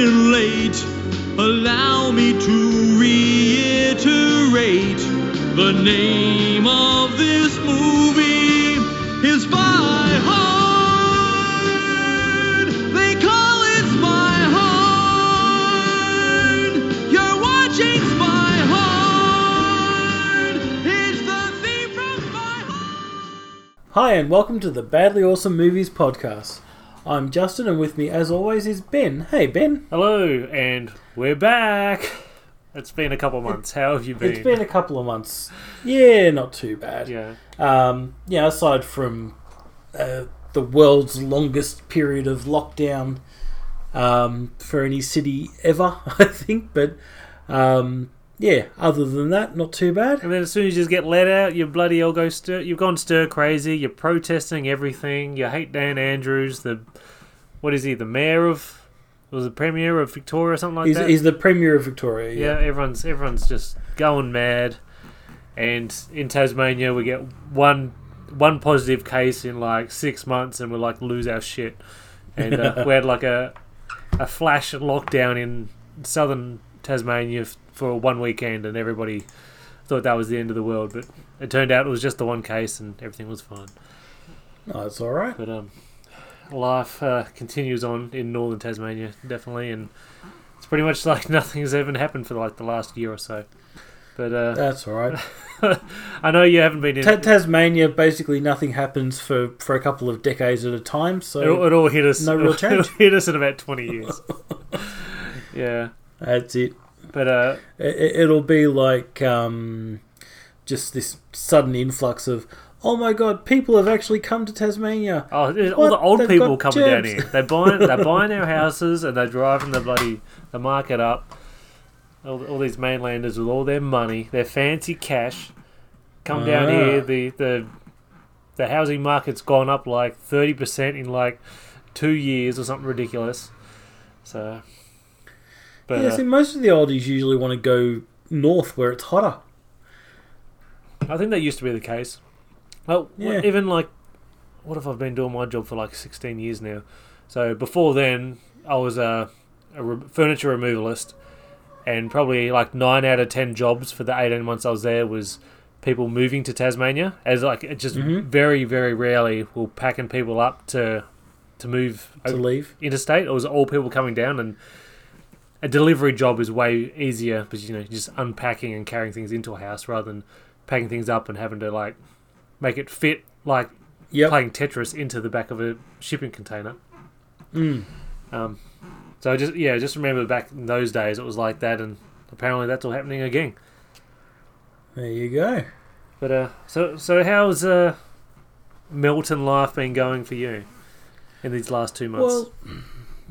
been late. Allow me to reiterate the name of this movie is Spy Hard. They call it Spy Hard. You're watching Spy Hard. It's the theme from Spy Hard. Hi, and welcome to the Badly Awesome Movies podcast. I'm Justin, and with me, as always, is Ben. Hey, Ben. Hello, and we're back. It's been a couple of months. How have you been? It's been a couple of months. Yeah, not too bad. yeah. Um, yeah, aside from uh, the world's longest period of lockdown um, for any city ever, I think. But um, yeah, other than that, not too bad. And then as soon as you just get let out, you bloody all go stir. You've gone stir crazy. You're protesting everything. You hate Dan Andrews. The what is he? The mayor of was the premier of Victoria or something like He's, that. he's the Premier of Victoria. yeah, everyone's everyone's just going mad. And in Tasmania, we get one one positive case in like six months, and we like lose our shit. And uh, we had like a a flash lockdown in southern Tasmania f- for one weekend, and everybody thought that was the end of the world. But it turned out it was just the one case, and everything was fine. No, it's all right. But um, life uh, continues on in northern Tasmania, definitely, and it's pretty much like nothing's even happened for like the last year or so. But uh, That's all right. I know you haven't been in. Ta- Tasmania, basically nothing happens for, for a couple of decades at a time. So it all hit us. no real change. hit us in about twenty years. yeah, that's it. but uh, it. It'll be like um, just this sudden influx of, oh my god, people have actually come to Tasmania. oh, there's all the old They've people coming down here. They're buying. They're buying our houses and they're driving the bloody the market up. All, all these mainlanders with all their money, their fancy cash, come down Ah. here. The the the housing market's gone up like thirty percent in like two years or something ridiculous. So, but yeah, uh, see, most of the oldies usually want to go north where it's hotter. I think that used to be the case. Well, Yeah. even like, what if I've been doing my job for like 16 years now? So before then, I was a, a re- furniture removalist, and probably like nine out of 10 jobs for the 18 months I was there was people moving to Tasmania. As like, it just Mhm. very, very rarely will packing people up to to move To leave, interstate. It was all people coming down, and a delivery job is way easier because you know just unpacking and carrying things into a house rather than packing things up and having to like make it fit like yep. playing Tetris into the back of a shipping container. Mm. Um, so just yeah, just remember back in those days it was like that, and apparently that's all happening again. There you go. But uh, so so how's uh, Milton life been going for you in these last two months? Well,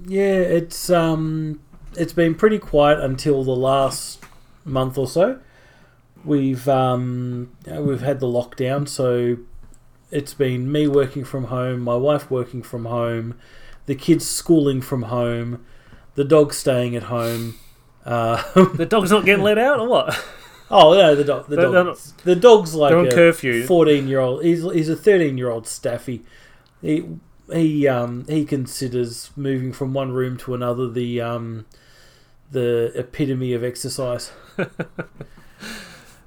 yeah, it's um, it's been pretty quiet until the last month or so. We've um, we've had the lockdown, so it's been me working from home, my wife working from home, the kids schooling from home, the dog staying at home. Uh, the dog's not getting let out or what? oh no, the dog, the They're- they're the dog's like on a curfew. fourteen year old. He's he's a thirteen year old staffy. He he um he considers moving from one room to another the um the epitome of exercise.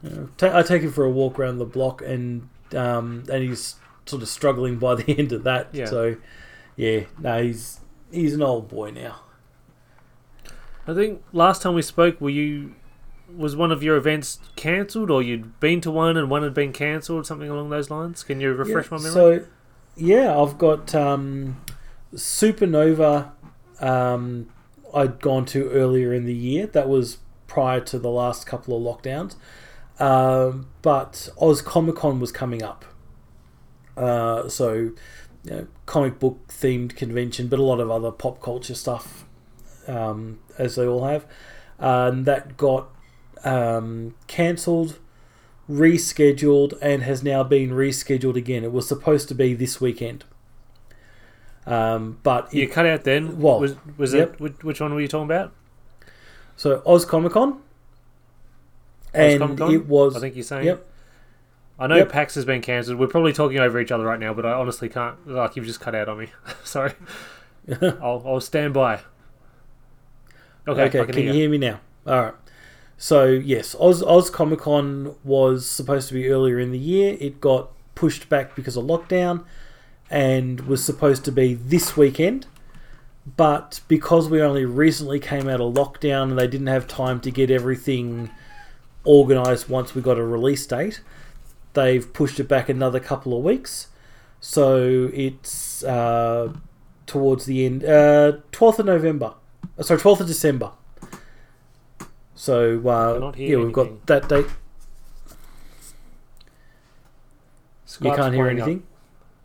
Know, ta- I take him for a walk around the block, and um and he's sort of struggling by the end of that. Yeah. So yeah, no, he's he's an old boy now. I think last time we spoke, were you was one of your events cancelled, or you'd been to one and one had been cancelled, something along those lines? Can you refresh Yeah, my memory? So, yeah, I've got um, Supernova. Um, I'd gone to earlier in the year. That was prior to the last couple of lockdowns. Um, but Oz Comic Con was coming up. Uh, so, you know, comic book themed convention, but a lot of other pop culture stuff, um, as they all have. Uh, and that got um, cancelled rescheduled and has now been rescheduled again. It was supposed to be this weekend. Um, but you it, cut out then. Well, was was yep. it which, which one were you talking about? so Oz Comic Con, and it was I think you're saying. yep. I know Yep. PAX has been cancelled. We're probably talking over each other right now, but I honestly can't. Like you've just cut out on me. Sorry. I'll I'll stand by. Okay, Okay, can, can you hear. hear me now? All right. So yes, Oz Oz Comic Con was supposed to be earlier in the year. It got pushed back because of lockdown, and was supposed to be this weekend. But because we only recently came out of lockdown and they didn't have time to get everything organized once we got a release date, they've pushed it back another couple of weeks. So it's uh, towards the end, uh, 12th of November. Uh, Sorry, 12th of December. So uh, yeah, we've anything. got that date. you can't hear playing up. anything.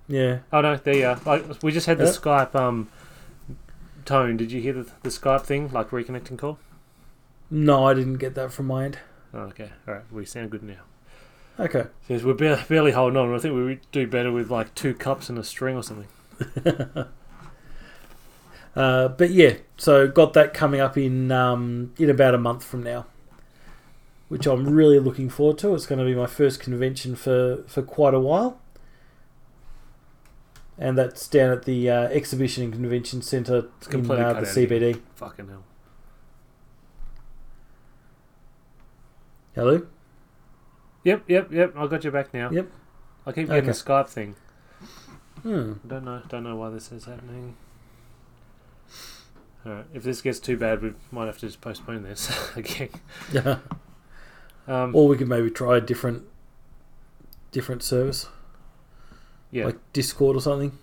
Yeah. Oh no, there you are. Like, we just had the Yeah. Skype um tone. Did you hear the, the Skype thing, like reconnecting call? No, I didn't get that from my end. Oh, okay, all right. We sound good now. Okay. Says we're barely, barely holding on. I think we would do better with like two cups and a string or something. Uh, but yeah, so got that coming up in um, in about a month from now, which I'm really looking forward to. It's going to be my first convention for, for quite a while, and that's down at the uh, Exhibition and Convention Centre in uh, the. CBD. Fucking hell. Hello. Yep, yep, yep. I got you back now. Yep. I keep getting the Skype thing. Hmm. I don't know. Don't know why this is happening. Alright, if this gets too bad, we might have to just postpone this again. Yeah. Um, or we could maybe try a different different service, yeah, like Discord or something.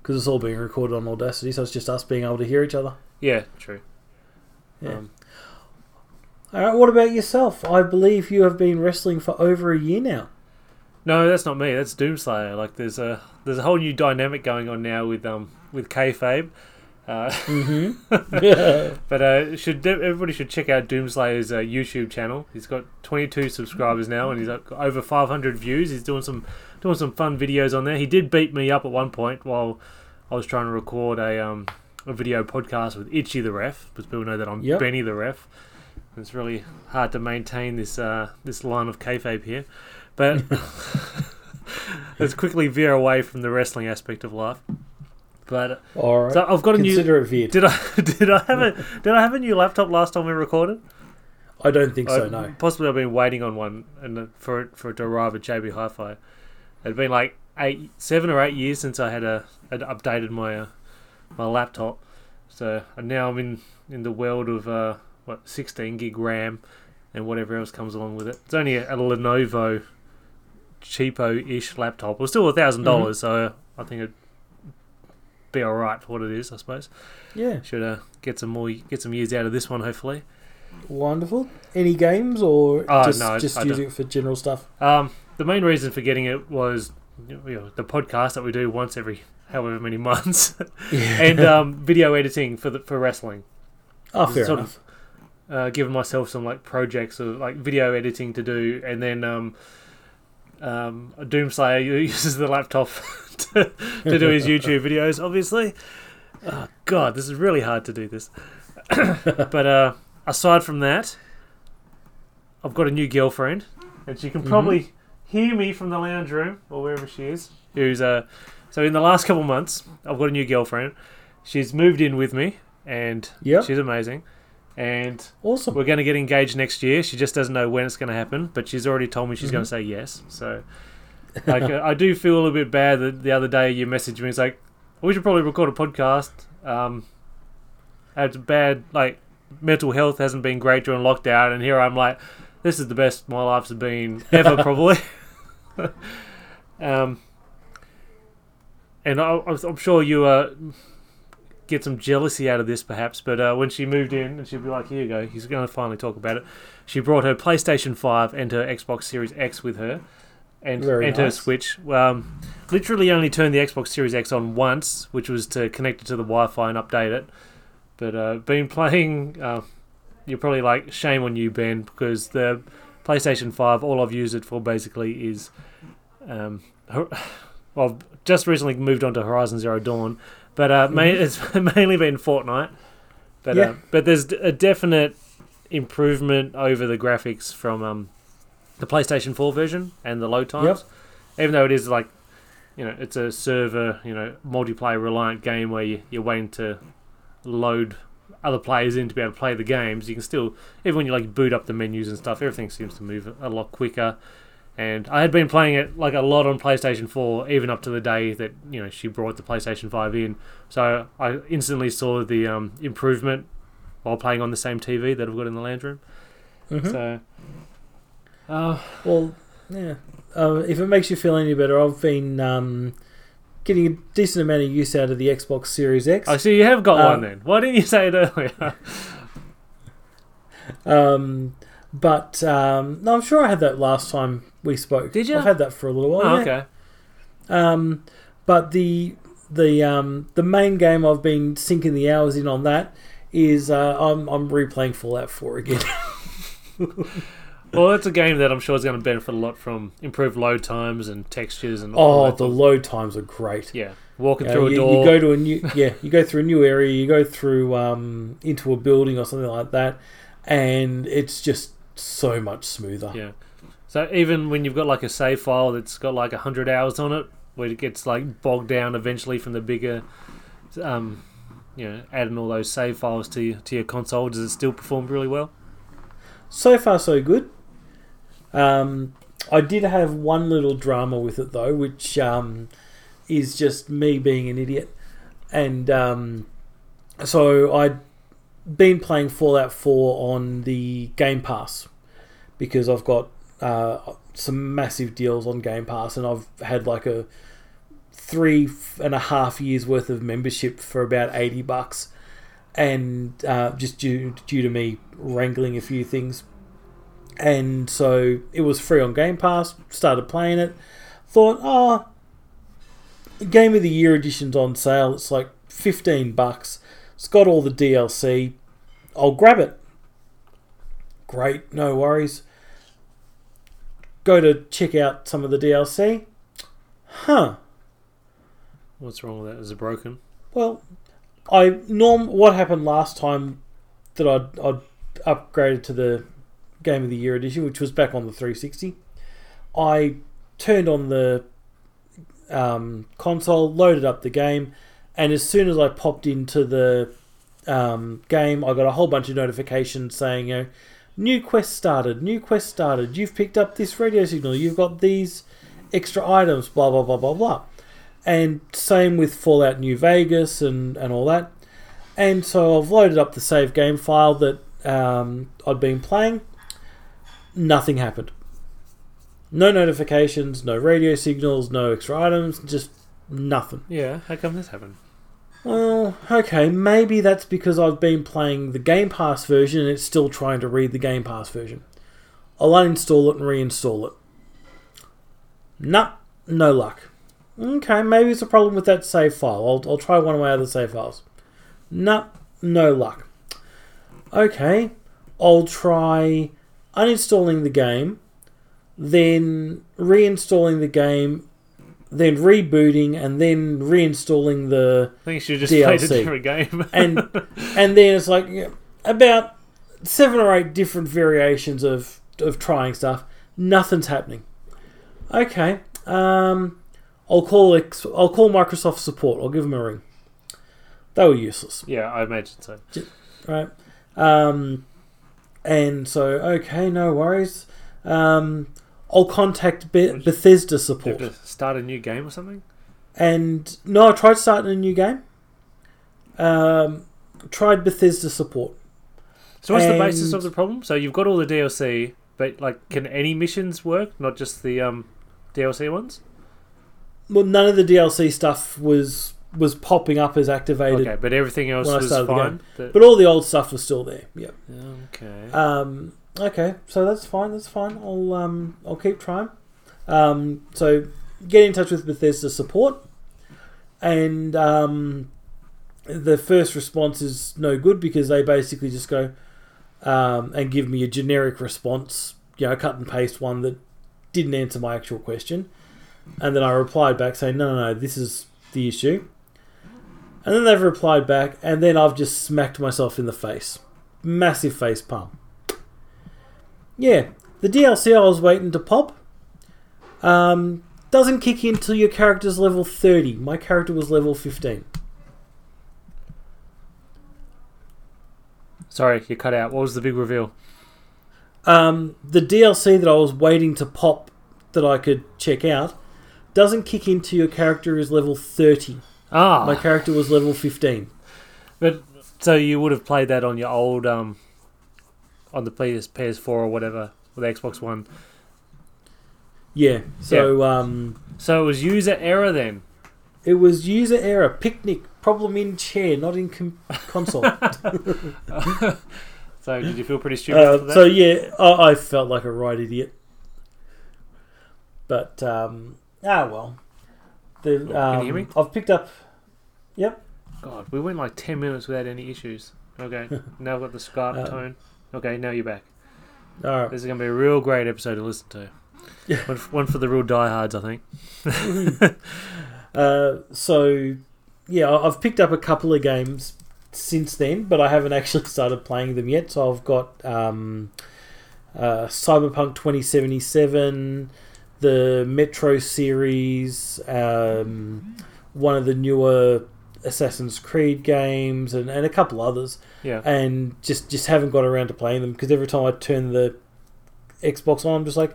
Because it's all being recorded on Audacity, so it's just us being able to hear each other. yeah, true. Yeah. Um, All right. What about yourself? I believe you have been wrestling for over a year now. no, that's not me. That's Doomslayer. Like, there's a there's a whole new dynamic going on now with um with kayfabe. Uh, Mm-hmm. but uh, should everybody should check out Doomslayer's uh, YouTube channel. He's got 22 subscribers now, and he's got over 500 views. He's doing some doing some fun videos on there. He did beat me up at one point while I was trying to record a um a video podcast with Itchy the Ref, because people know that I'm Yep. Benny the Ref. It's really hard to maintain this uh, this line of kayfabe here, but let's quickly veer away from the wrestling aspect of life. But All right. so I've got a new. Consider it veered. Did I did I have a did I have a new laptop last time we recorded? I don't think so. No. Possibly I've been waiting on one and uh, for it for it to arrive at JB Hi-Fi. It'd been like eight, seven or eight years since I had a had updated my uh, my laptop. So and now I'm in in the world of uh, what 16 gig RAM and whatever else comes along with it. It's only a, a Lenovo cheapo-ish laptop. It was still a thousand dollars, so I think it'd be all right for what it is. I suppose. Yeah. Should uh, get some more get some years out of this one, hopefully. Wonderful. Any games or Oh, just no, just I using it for general stuff? Um, the main reason for getting it was you know, the podcast that we do once every however many months, Yeah. and um, video editing for the for wrestling. oh, fair sort enough. Uh, giving myself some like projects of like video editing to do, and then um, um, Doomslayer uses the laptop to, to do his YouTube videos. Obviously, oh, God, this is really hard to do this. but uh, aside from that, I've got a new girlfriend, and she can Mhm. probably hear me from the lounge room or wherever she is. Who's uh, so in the last couple months, I've got a new girlfriend. She's moved in with me, and Yep. she's amazing. And Awesome. we're going to get engaged next year. She just doesn't know when it's going to happen, but she's already told me she's going to say yes. So, like, uh, I do feel a little bit bad that the other day you messaged me. It's like, we should probably record a podcast. Um, had bad like mental health hasn't been great during lockdown, and here I'm like, this is the best my life's been ever, probably. um, and I, I'm sure you uh, get some jealousy out of this, perhaps. But uh, when she moved in, and she'd be like, "Here you go." He's going to finally talk about it. She brought her PlayStation Five and her Xbox Series X with her, and Very and her. Switch. Um, literally only turned the Xbox Series X on once, which was to connect it to the Wi-Fi and update it. But uh, been playing. Uh, you're probably like, shame on you, Ben, because the PlayStation Five, all I've used it for basically is, um, well, I've just recently moved on to Horizon Zero Dawn, but uh, ma- it's mainly been Fortnite. But Yeah. uh, but there's a definite improvement over the graphics from um, the PlayStation 4 version and the load times. Yep. Even though it is like, you know, it's a server, you know, multiplayer reliant game where you, you're waiting to load other players in to be able to play the games, you can still even when you like boot up the menus and stuff, everything seems to move a lot quicker. And I had been playing it like a lot on PlayStation 4, even up to the day that you know she brought the PlayStation 5 in. So I instantly saw the um, improvement while playing on the same TV that I've got in the lounge room. Mhm. So, uh, Well, yeah. Uh, if it makes you feel any better, I've been um, getting a decent amount of use out of the Xbox Series X. I see you have got Um, one then. Why didn't you say it earlier? Um, but um, no, I'm sure I had that last time we spoke. Did you? I've had that for a little while. oh, yeah. okay. Um, but the the um, the main game I've been sinking the hours in on that is uh, I'm I'm replaying Fallout 4 again. Well, it's a game that I'm sure is going to benefit a lot from improved load times and textures and all oh, the load times are great. yeah, walking Uh, through a you, door. you go to a new yeah, you go through a new area, you go through um, into a building or something like that, and it's just so much smoother. Yeah. So even when you've got like a save file that's got like hundred hours on it, where it gets like bogged down eventually from the bigger, um, you know, adding all those save files to your, to your console, does it still perform really well? So far, so good. Um, I did have one little drama with it though, which um, is just me being an idiot. And um, so I'd been playing Fallout 4 on the Game Pass because I've got uh, some massive deals on Game Pass, and I've had like a three and a half years worth of membership for about 80 bucks and uh, just due, due to me wrangling a few things. And so it was free on Game Pass, started playing it, thought, oh, Game of the Year edition's on sale, it's like 15 bucks, it's got all the DLC, I'll grab it. Great, no worries. Go to check out some of the DLC. Huh. What's wrong with that? Is it broken? Well, I norm what happened last time that I'd, I'd upgraded to the Game of the Year edition, which was back on the 360. I turned on the um, console, loaded up the game, and as soon as I popped into the um, game, I got a whole bunch of notifications saying, you know, new quest started, new quest started, you've picked up this radio signal, you've got these extra items, blah blah blah blah blah. And same with Fallout New Vegas and, and all that. And so I've loaded up the save game file that um, I'd been playing. Nothing happened. No notifications, no radio signals, no extra items, just nothing. Yeah. How come this happened? Well, okay, maybe that's because I've been playing the Game Pass version and it's still trying to read the Game Pass version. I'll uninstall it and reinstall it. Nah, no luck. Okay, maybe it's a problem with that save file. I'll, I'll try one of my other save files. Nah, no luck. Okay, I'll try uninstalling the game, then reinstalling the game, then rebooting, and then reinstalling the I think you should just played a DLC. different game. and and then it's like about seven or eight different variations of of trying stuff. Nothing's happening. Okay, um, I'll call I'll call Microsoft support. I'll give them a ring. They were useless, yeah, I imagine so. right? Um, and so okay, no worries. Um, I'll contact Be- Bethesda support. have to start a new game or something? And no, I tried starting a new game. Um, tried Bethesda support. So what's the basis And- of the problem? So you've got all the DLC, but like, can any missions work? Not just the um, DLC ones. Well, none of the DLC stuff was was popping up as activated, Okay, but everything else when I was started the fine. The- but all the old stuff was still there. Yeah. okay. Um, okay, so that's fine. That's fine. I'll um, I'll keep trying. Um, so get in touch with Bethesda support, and um, the first response is no good because they basically just go um, and give me a generic response. You know, cut and paste one that didn't answer my actual question, and then I replied back saying, no, no, no, this is the issue. And then they've replied back, and then I've just smacked myself in the face. Massive face palm. Yeah, the DLC I was waiting to pop um, doesn't kick in till your character's level 30. My character was level 15. Sorry, you cut out. What was the big reveal? Um, the DLC that I was waiting to pop that I could check out doesn't kick in into your character is level 30. Ah, My character was level 15. but so you would have played that on your old um, on the PS PS4 or whatever or the Xbox One. Yeah. So um, So it was user error then. it was user error. Picnic. Problem in chair, not in com- console. So did you feel pretty stupid Uh, that? so yeah, I, I felt like a right idiot. But um, ah well. The, Can you um, hear me? I've picked up. Yep. God, we went like ten minutes without any issues. Okay, now I've got the Skype Um, tone. Okay, now you're back. All right. This is gonna be a real great episode to listen to. Yeah. One, f- one for the real diehards, I think. Uh, so yeah, I've picked up a couple of games since then, but I haven't actually started playing them yet. So I've got um, uh, Cyberpunk 2077, the Metro series, um, one of the newer Assassin's Creed games, and, and a couple others, Yeah. and just just haven't got around to playing them because every time I turn the Xbox on, I'm just like,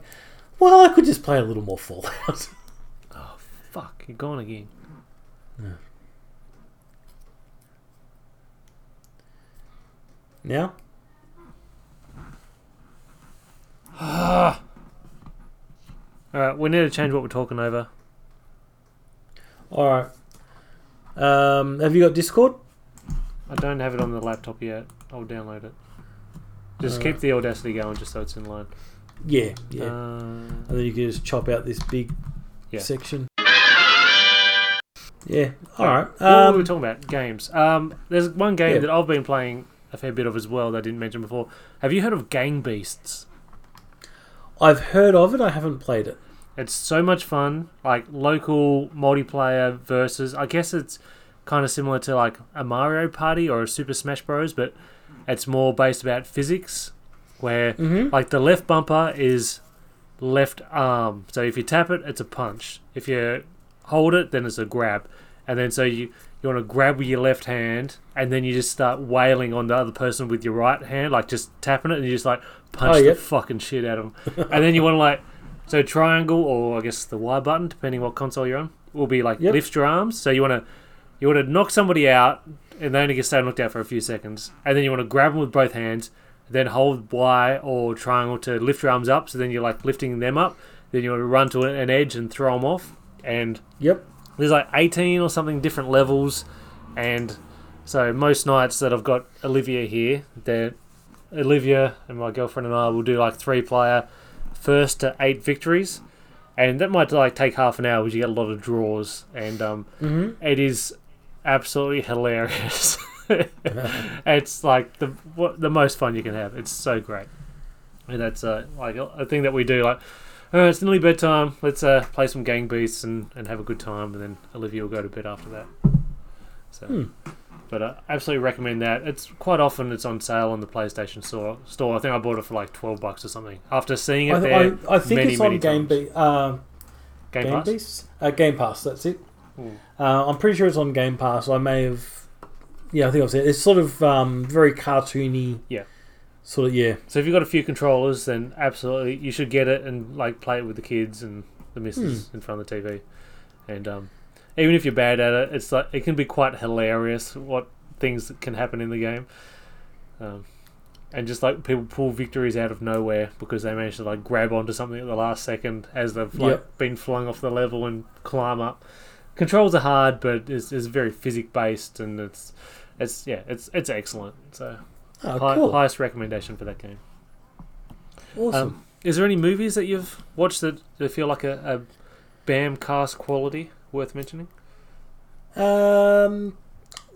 well, I could just play a little more Fallout. Oh fuck, you're gone again. Yeah. Now. All right, we need to change what we're talking over. All right. Um, have you got Discord? I don't have it on the laptop yet. I'll download it. Just keep the audacity going, just so it's in line. Yeah, yeah. Uh, and then you can just chop out this big Yeah. section. Yeah. All right. What were we Um, talking about? Games. Um, there's one game Yeah. that I've been playing a fair bit of as well that I didn't mention before. Have you heard of Gang Beasts? I've heard of it. I haven't played it. It's so much fun, like local multiplayer versus. I guess it's kind of similar to like a Mario Party or a Super Smash Bros, but it's more based about physics, where Mm-hmm. like the left bumper is left arm. So if you tap it, it's a punch. If you hold it, then it's a grab. And then so you you want to grab with your left hand, and then you just start wailing on the other person with your right hand, like just tapping it, and you just like punch Oh, the fucking shit out of them. and then you want to like so triangle or I guess the Y button, depending what console you're on, will be like Yep. lift your arms. So you want to you want to knock somebody out, and they only get stay knocked out for a few seconds, and then you want to grab them with both hands, then hold Y or triangle to lift your arms up. So then you're like lifting them up. Then you want to run to an edge and throw them off. And Yep. there's like 18 or something different levels, and so most nights that I've got Olivia here, that Olivia and my girlfriend and I will do like three player, first to eight victories, and that might like take half an hour because you get a lot of draws, and um, Mm-hmm. it is absolutely hilarious. it's like the what, the most fun you can have. It's so great, and that's uh, like a, a thing that we do. Like, oh, it's nearly bedtime. Let's uh, play some gang beasts and, and have a good time, and then Olivia will go to bed after that. So, Hmm. But I absolutely recommend that. It's quite often it's on sale on the PlayStation store. Store. I think I bought it for like twelve bucks or something. After seeing it I, there, I, I think many, it's on Game. Be- uh, Game, Game Pass. Uh, Game Pass. That's it. Hmm. Uh, I'm pretty sure it's on Game Pass. I may have. Yeah, I think I've seen it. It's sort of um, very cartoony. Yeah. Sort of yeah. So if you've got a few controllers, then absolutely you should get it and like play it with the kids and the missus Hmm. in front of the TV. And um, even if you're bad at it, it's like it can be quite hilarious what things can happen in the game. Um, and just like people pull victories out of nowhere because they managed to like grab onto something at the last second as they've like Yep. been flung off the level and climb up. Controls are hard, but it's, it's very physic based and it's it's yeah it's it's excellent. So Oh, high, cool. highest recommendation for that game. Awesome. Um, is there any movies that you've watched that, that feel like a, a BAM cast quality worth mentioning? Um,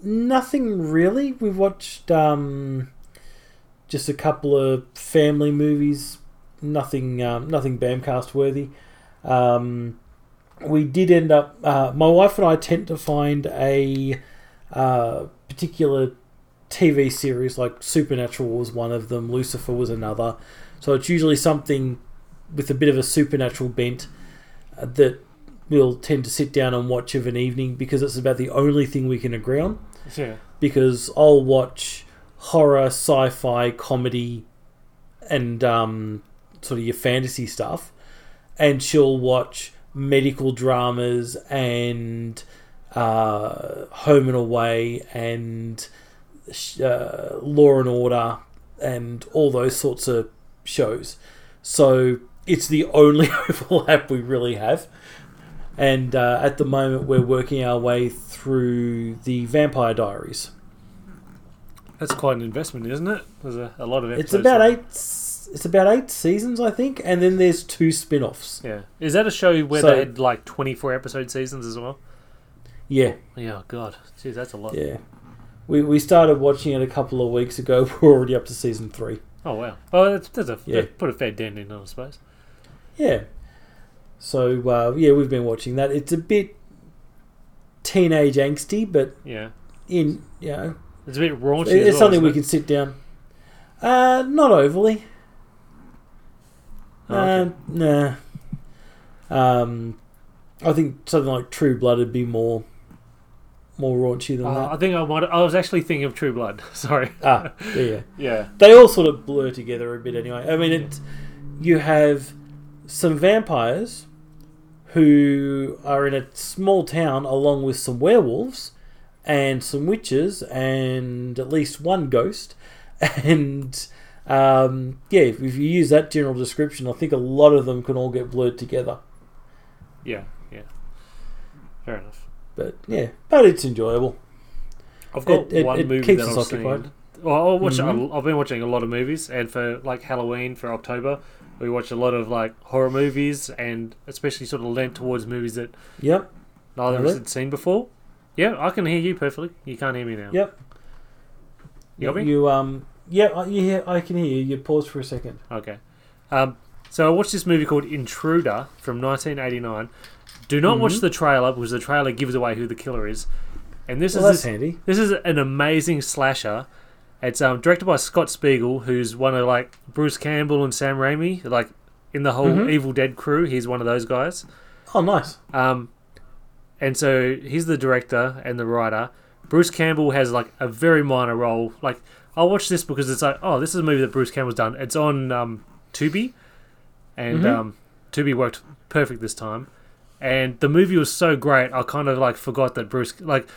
nothing really. We've watched um, just a couple of family movies. Nothing, um, nothing Bamcast worthy. Um, we did end up. Uh, my wife and I tend to find a uh, particular TV series like Supernatural was one of them. Lucifer was another. So it's usually something with a bit of a supernatural bent uh, that we'll tend to sit down and watch of an evening because it's about the only thing we can agree on. Yeah. Because I'll watch horror, sci-fi, comedy, and um, sort of your fantasy stuff, and she'll watch medical dramas and uh, Home and Away and uh, Law and Order and all those sorts of shows. So it's the only overlap we really have. And uh, at the moment, we're working our way through the Vampire Diaries. That's quite an investment, isn't it? There's a, a lot of It's about eight. It's about eight seasons, I think, and then there's two spin-offs. Yeah. Is that a show where So- they had like 24 episode seasons as well? Yeah, Yeah, God. Jeez, that's a lot. yeah. We we started watching it a couple of weeks ago. We're already up to season three. Oh, wow. Oh, that's, that's a, Yeah. put a fair dent in, I suppose. Yeah. So uh, yeah, we've been watching that. It's a bit teenage angsty, but Yeah. in you know, It's a bit raunchy. it's well, something we isn't can sit down. Uh, not overly. Oh, okay. Uh, nah. Um, I think something like True Blood would be more, more raunchy than Uh, I think I might. I was actually thinking of True Blood. Sorry. Ah, yeah. Yeah. They all sort of blur together a bit anyway. I mean, it. You have some vampires who are in a small town along with some werewolves and some witches and at least one ghost. And um, yeah, if you use that general description, I think a lot of them can all get blurred together. Yeah. Yeah. Fair enough. But yeah, but it's enjoyable. I've got It- it- one it movie keeps that I've occupied. seen. Well, I'll watch. Mhm. I've been watching a lot of movies, and for like Halloween for October, we watch a lot of like horror movies, and especially sort of lent towards movies that Yep, neither of us had seen before. Yeah, I can hear you perfectly. You can't hear me now. yep. You got me? You um, yeah, I- you hear, I can hear you. You pause for a second. Okay. Um, so I watched this movie called Intruder from 1989. Do not watch Mhm. the trailer because the trailer gives away who the killer is. And this Well, is that's this, handy. this is an amazing slasher. It's um, directed by Scott Spiegel, who's one of like Bruce Campbell and Sam Raimi, like in the whole Mhm. Evil Dead crew. He's one of those guys. Oh, nice. Um, and so he's the director and the writer. Bruce Campbell has like a very minor role. Like I'll watch this because it's like, oh, this is a movie that Bruce Campbell's done. It's on um, Tubi, and Mhm. um, Tubi worked perfect this time. And the movie was so great, I kind of like forgot that Bruce like.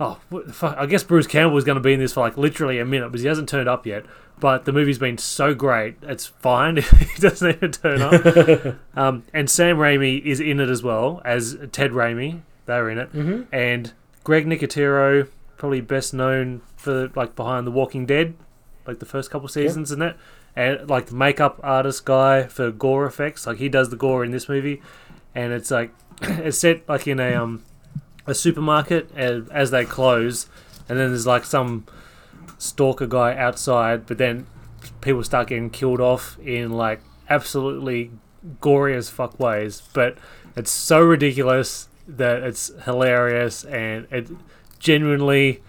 Oh, what the fuck? I guess Bruce Campbell was going to be in this for like literally a minute, but he hasn't turned up yet. But the movie's been so great, it's fine if he doesn't even turn up. Um, and Sam Raimi is in it as well as Ted Raimi. They're in it, hmm and Greg Nicotero, probably best known for like behind The Walking Dead, like the first couple seasons and that, and like the makeup artist guy for gore effects. Like he does the gore in this movie, and it's like it's set like in a um a supermarket as, as they close, and then there's like some stalker guy outside, but then people start getting killed off in like absolutely gory as fuck ways, but it's so ridiculous that it's hilarious and it genuinely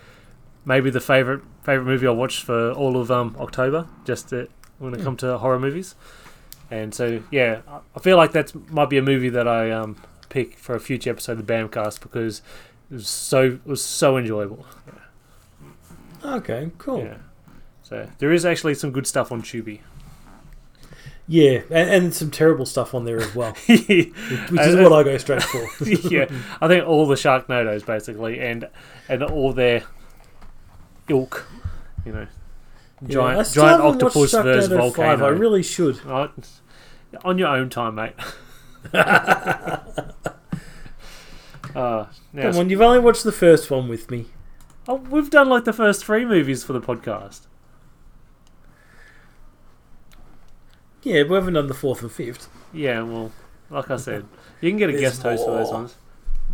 maybe the favorite favorite movie I watched for all of um October just to, when it comes to horror movies. And so yeah, I- I feel like that might be a movie that I um pick for a future episode of the Bamcast because it was so it was so enjoyable. Okay, cool. Yeah. So there is actually some good stuff on Tubi. Yeah, and, and some terrible stuff on there as well, yeah, which is what I go straight for. yeah, I think all the Sharknadoes basically, and and all their ilk, you know, Yeah, giant still giant octopus versus volcano. 5. I really should. Right? On your own time, mate. uh, now, Come on, you've only watched the first one with me. oh, we've done like the first three movies for the podcast. Yeah, we haven't done the fourth and fifth. Yeah, well, like I said, you can get a There's guest host for those more. ones.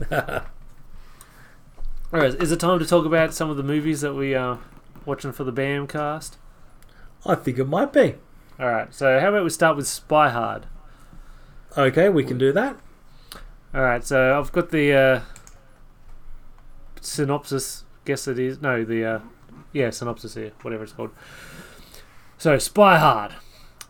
Alright, is it time to talk about some of the movies that we are watching for the BAM cast? I think it might be. Alright, so how about we start with Spy Hard? Okay, we can do that. Alright, so I've got the uh, synopsis, guess it is. No, the, uh, yeah, synopsis here, whatever it's called. So, Spy Hard.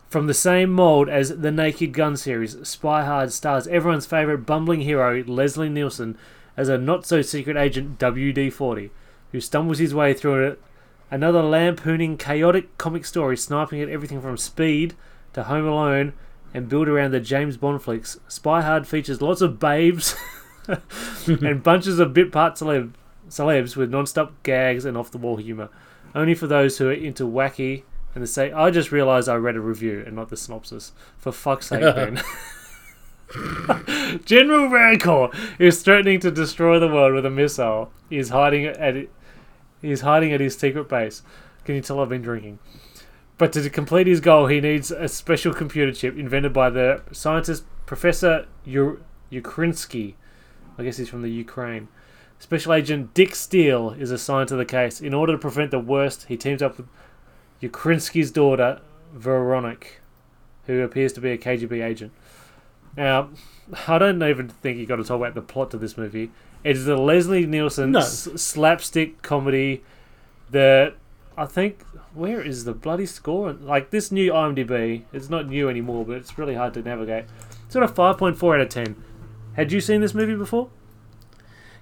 From the same mold as the Naked Gun series, Spy Hard stars everyone's favourite bumbling hero, Leslie Nielsen, as a not so secret agent WD 40, who stumbles his way through it. Another lampooning, chaotic comic story sniping at everything from Speed to Home Alone and built around the James Bond flicks. Spy Hard features lots of babes and bunches of bit part celeb- celebs with non stop gags and off the wall humour. Only for those who are into wacky and they say, I just realised I read a review and not the synopsis. For fuck's sake, Ben. General Rancor is threatening to destroy the world with a missile. He is hiding at he is hiding at his secret base. Can you tell I've been drinking? But to complete his goal, he needs a special computer chip invented by the scientist Professor Ukrinsky. I guess he's from the Ukraine. Special Agent Dick Steele is assigned to the case. In order to prevent the worst, he teams up with Ukrinsky's daughter, Veronica, who appears to be a KGB agent. Now, I don't even think you got to talk about the plot to this movie. It is a Leslie Nielsen No. s- slapstick comedy that I think where is the bloody score? Like this new IMDb, it's not new anymore, but it's really hard to navigate. It's got a five point four out of ten. Had you seen this movie before?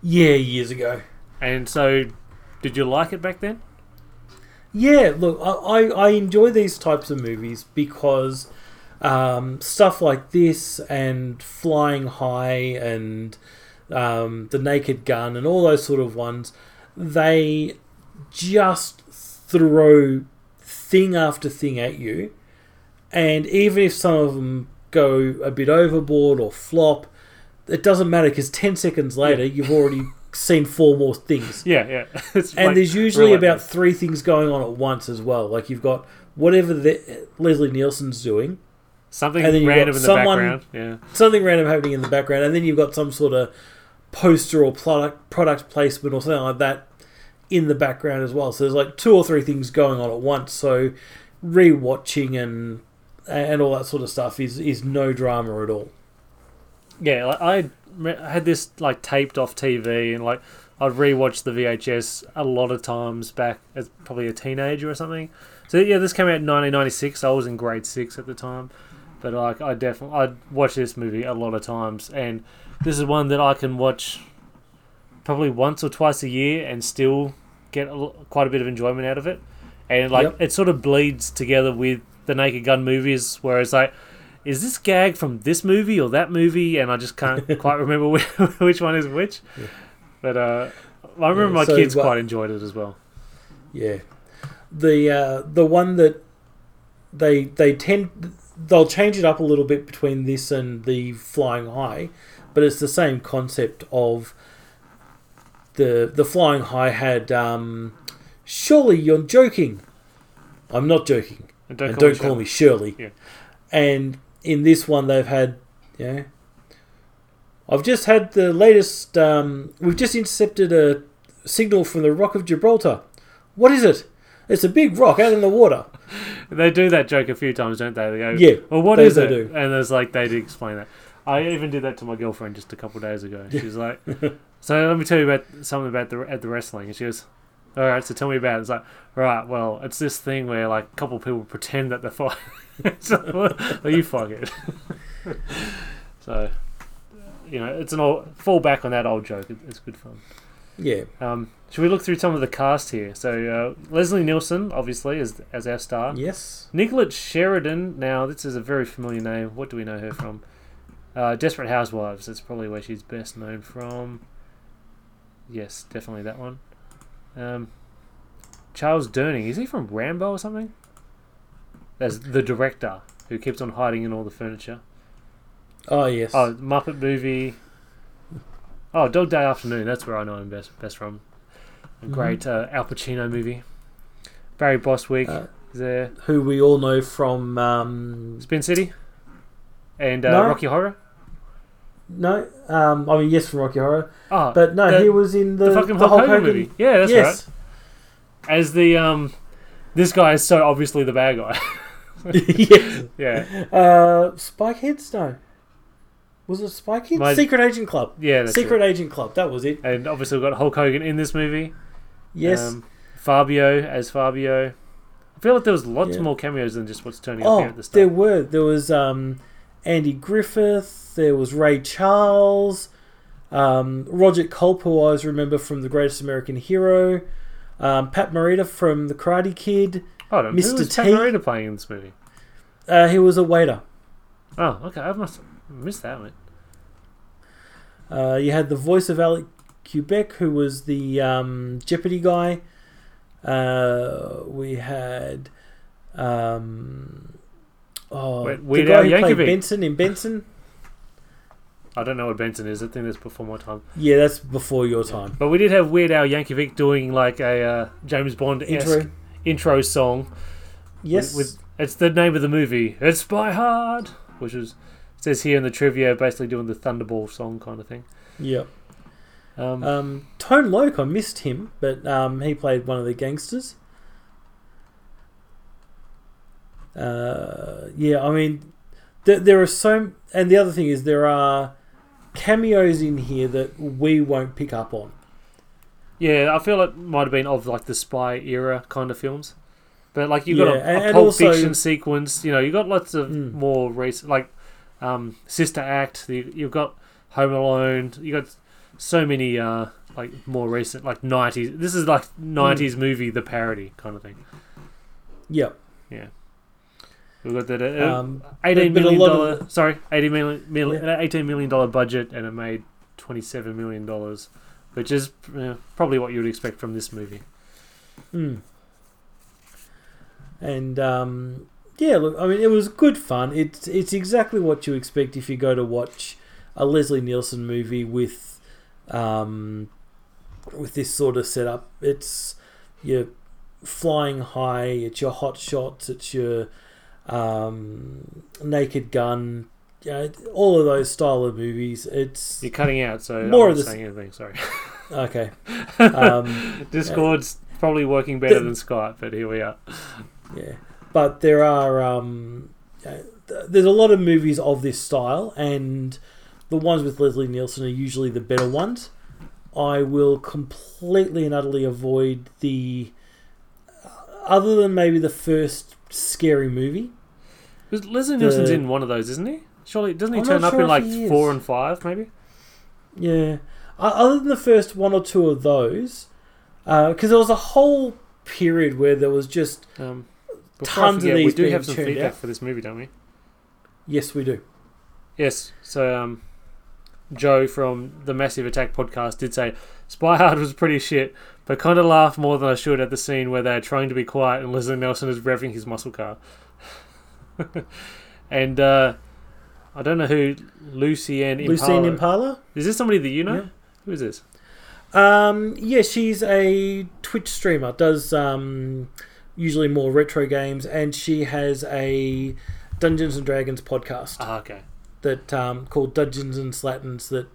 Yeah, years ago. And so, did you like it back then? Yeah, look, I, I, I enjoy these types of movies because um, stuff like this and Flying High and um, The Naked Gun and all those sort of ones, they just throw thing after thing at you. And even if some of them go a bit overboard or flop, it doesn't matter because 10 seconds later, you've already seen four more things Yeah, yeah. It's and like there's usually about three things going on at once as well. Like you've got whatever the, Leslie Nielsen's doing, something and then you've random got in the someone- background. Yeah. something random happening in the background, and then you've got some sort of poster or product product placement or something like that in the background as well. So there's like two or three things going on at once. So rewatching and and all that sort of stuff is is no drama at all. Yeah, like I had this like taped off TV, and like I'd rewatch the VHS a lot of times back as probably a teenager or something. So yeah, this came out in 1996. I was in grade six at the time, but like I definitely I'd watch this movie a lot of times, and this is one that I can watch probably once or twice a year and still get a, quite a bit of enjoyment out of it. And like Yep. it sort of bleeds together with the Naked Gun movies, where it's like is this gag from this movie or that movie? And I just can't quite remember which, one is which. But uh, I remember Yeah, my so, kids uh, quite enjoyed it as well. Yeah, the uh, the one that they they tend they'll change it up a little bit between this and the Flying High, but it's the same concept of the the Flying High had um, surely you're joking. I'm not joking, And don't and call, don't me call Shirley. me Shirley. Yeah. And in this one, they've had yeah. I've just had the latest. Um, we've just intercepted a signal from the Rock of Gibraltar. What is it? It's a big rock out in the water. They do that joke a few times, don't they? They go, Yeah, Well, what they- is they it? do. And there's like they did explain that. I even did that to my girlfriend just a couple of days ago. She was like, "So let me tell you about something about the at the wrestling." And she goes, "All right, so tell me about it." It's like, "Right, well, it's this thing where like a couple of people pretend that they're fighting." so, well, you fuck it. so, you know, it's an old fall back on that old joke. It, it's good fun. Yeah, Um, should we look through some of the cast here? So uh, Leslie Nielsen, obviously, as as our star. yes. Nicollette Sheridan. Now, this is a very familiar name. What do we know her from? Uh, Desperate Housewives. That's probably where she's best known from. Yes, definitely that one. Um, Charles Durning. Is he from Rambo or something? That's the director who keeps on hiding in all the furniture. Oh yes. Oh, Muppet movie. Oh, Dog Day Afternoon. That's where I know him best, best from. A Mhm. great uh, Al Pacino movie. Barry Bostwick Uh, is there. who we all know from um, Spin City. And uh, No. Rocky Horror. No, um, I mean yes from Rocky Horror, Oh, but no, the- he was in the, the, fucking the Hulk Hogan, movie. Yeah, that's yes, right. As the um, this guy is so obviously the bad guy. yes. yeah, Uh, Spike Heads, no. Was it Spike Heads? My- Secret Agent Club. yeah, Secret It. Agent Club. That was it. And obviously we've got Hulk Hogan in this movie. Yes. Um, Fabio as Fabio. I feel like there was lots Yeah. more cameos than just what's turning up here oh, at the start. there were. There was um, Andy Griffith. There was Ray Charles. Um, Roger Culp, who I always remember from The Greatest American Hero. Um, Pat Morita from The Karate Kid. Hold on, Mr. who was Pat Morita playing in this movie? Uh, he was a waiter. Oh, okay, I must have missed that one. Uh, you had the voice of Alex Trebek, who was the um, Jeopardy guy. Uh, we had. Um, oh, Wait, the Weird guy Al who played Yankovic. Benson in Benson. I don't know what Benson is. I think that's before my time. Yeah, that's before your time. But we did have Weird Al Yankovic doing like a uh, James Bond Intro. intro song. Yes. With, it's the name of the movie. It's Spy Hard, which is it says here in the trivia, basically doing the Thunderball song kind of thing. Yep. Um, Um, Tone Loc, I missed him, but um, he played one of the gangsters. Uh, yeah, I mean, th- there are so, and the other thing is there are cameos in here that we won't pick up on. yeah, I feel it might have been of like the spy era kind of films. But like you got Yeah, a, a and Pulp also- Fiction sequence, you know, you got lots of Mm. more recent, like um, Sister Act. You, you've got Home Alone. You got so many uh, like more recent, like nineties. This is like nineties movie, the parody kind of thing. Yep. We've got that uh, Um, eighteen million dollar, of sorry, eighty million, million Yeah. uh, eighteen million dollar budget, and it made twenty seven million dollars, which is uh, probably what you would expect from this movie. Mm. And um, yeah, look, I mean, it was good fun. It's it's exactly what you expect if you go to watch a Leslie Nielsen movie with um, with this sort of setup. It's you're flying high. It's your hot shots. It's your um, Naked Gun. You know, all of those style of movies. It's You're cutting out, so More I'm of not saying anything. Sorry. okay. Um, Discord's probably working better The- than Skype, but here we are. Yeah, but there are um, th- there's a lot of movies of this style, and the ones with Leslie Nielsen are usually the better ones. I will completely and utterly avoid the, uh, other than maybe the first scary movie. Because Leslie Nielsen's in one of those, isn't he? Surely doesn't he I'm turn up sure in like four and five, maybe? Yeah, other than the first one or two of those, because there was a whole period where there was just Um, Tons of forget, we do being have some feedback out. for this movie, don't we? yes, we do. Yes. So um, Joe from the Massive Attack podcast did say Spy Hard was pretty shit, but kind of laughed more than I should at the scene where they're trying to be quiet and Leslie Nielsen is revving his muscle car. and uh, I don't know who Lucienne Impala. Lucine Impala. Is this somebody that you know? Yeah. Who is this? Um, yeah, she's a Twitch streamer. Does um, usually more retro games, and she has a Dungeons and Dragons podcast Ah, okay. that um, called Dungeons and Slatins that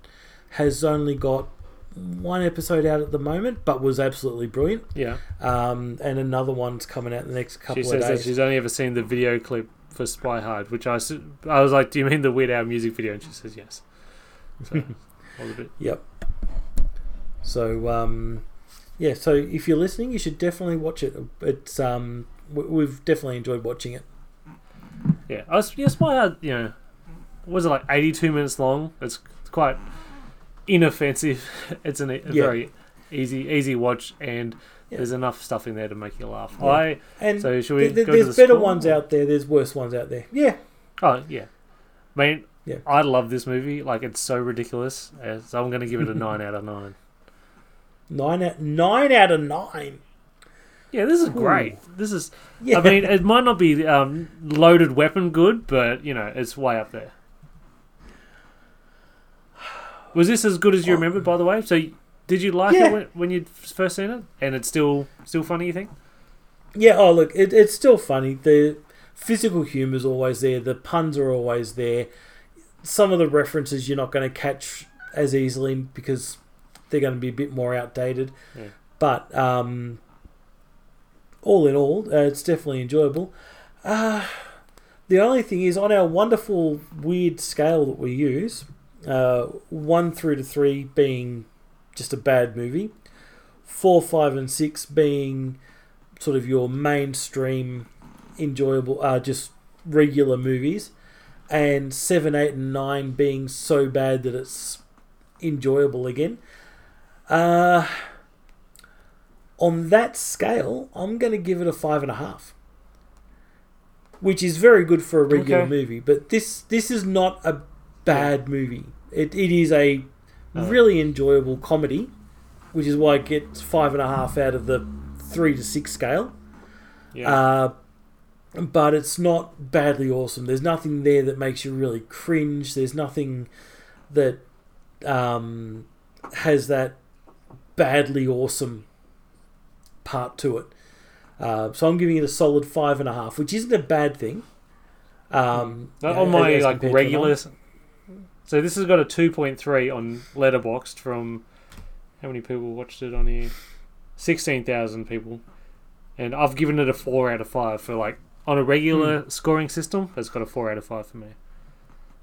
has only got one episode out at the moment, but was absolutely brilliant. Yeah. Um, and another one's coming out in the next couple She of says that days. she's only ever seen the video clip for Spy Hard, which I was like, "Do you mean the Weird Al music video?" And she says yes. So, I. Yep. So um, yeah, so if you're listening, you should definitely watch it. It's um, we- we've definitely enjoyed watching it. Yeah, I was, yeah, Spy Hard, you know, was it like 82 minutes long? It's quite inoffensive. It's an, a Yeah. very easy easy watch, and Yeah. there's enough stuff in there to make you laugh. Yeah. I And so should we Th- th- go to there's the better ones out there. There's worse ones out there. Yeah, Oh yeah, I mean, Yeah. I love this movie. Like it's so ridiculous. Uh, so I'm going to give it a nine out of nine. nine out nine out of nine. Yeah, this is great. This is. Yeah, I mean, it might not be um, loaded weapon good, but you know, it's way up there. Was this as good as you remembered, by the way? So, did you like Yeah. it when, when you'd first seen it, and it's still still funny? You think? yeah. Oh, look, it, it's still funny. The physical humor is always there. The puns are always there. Some of the references you're not going to catch as easily because they're going to be a bit more outdated. Yeah. But um, all in all, uh, it's definitely enjoyable. Uh, the only thing is, on our wonderful weird scale that we use, uh, one through to three being just a bad movie, four, five, and six being sort of your mainstream, enjoyable, uh, just regular movies, and seven, eight, and nine being so bad that it's enjoyable again. Uh, on that scale, I'm going to give it a five and a half, which is very good for a regular Okay. movie. But this this is not a bad movie. It it is a. really enjoyable comedy, which is why it gets five and a half out of the three to six scale. Yeah. Uh, but it's not badly awesome. There's nothing there that makes you really cringe. There's nothing that um, has that badly awesome part to it. Uh, so I'm giving it a solid five and a half, which isn't a bad thing. Um, Not you know, on my like regular. So this has got a two point three on Letterboxd from how many people watched it on here? Sixteen thousand people, and I've given it a four out of five for like on a regular Hmm. scoring system. It's got a four out of five for me.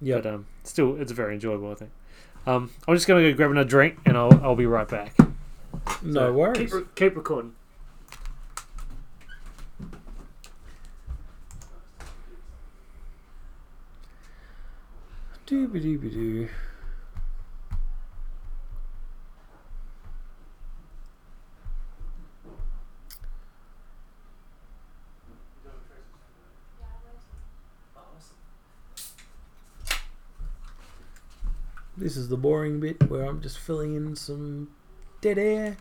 Yeah. But um, still, it's very enjoyable. I think. Um, I'm just gonna go grab another drink, and I'll I'll be right back. no So, worries. Keep, re- keep recording. Doobie-doobie-doo. This is the boring bit where I'm just filling in some dead air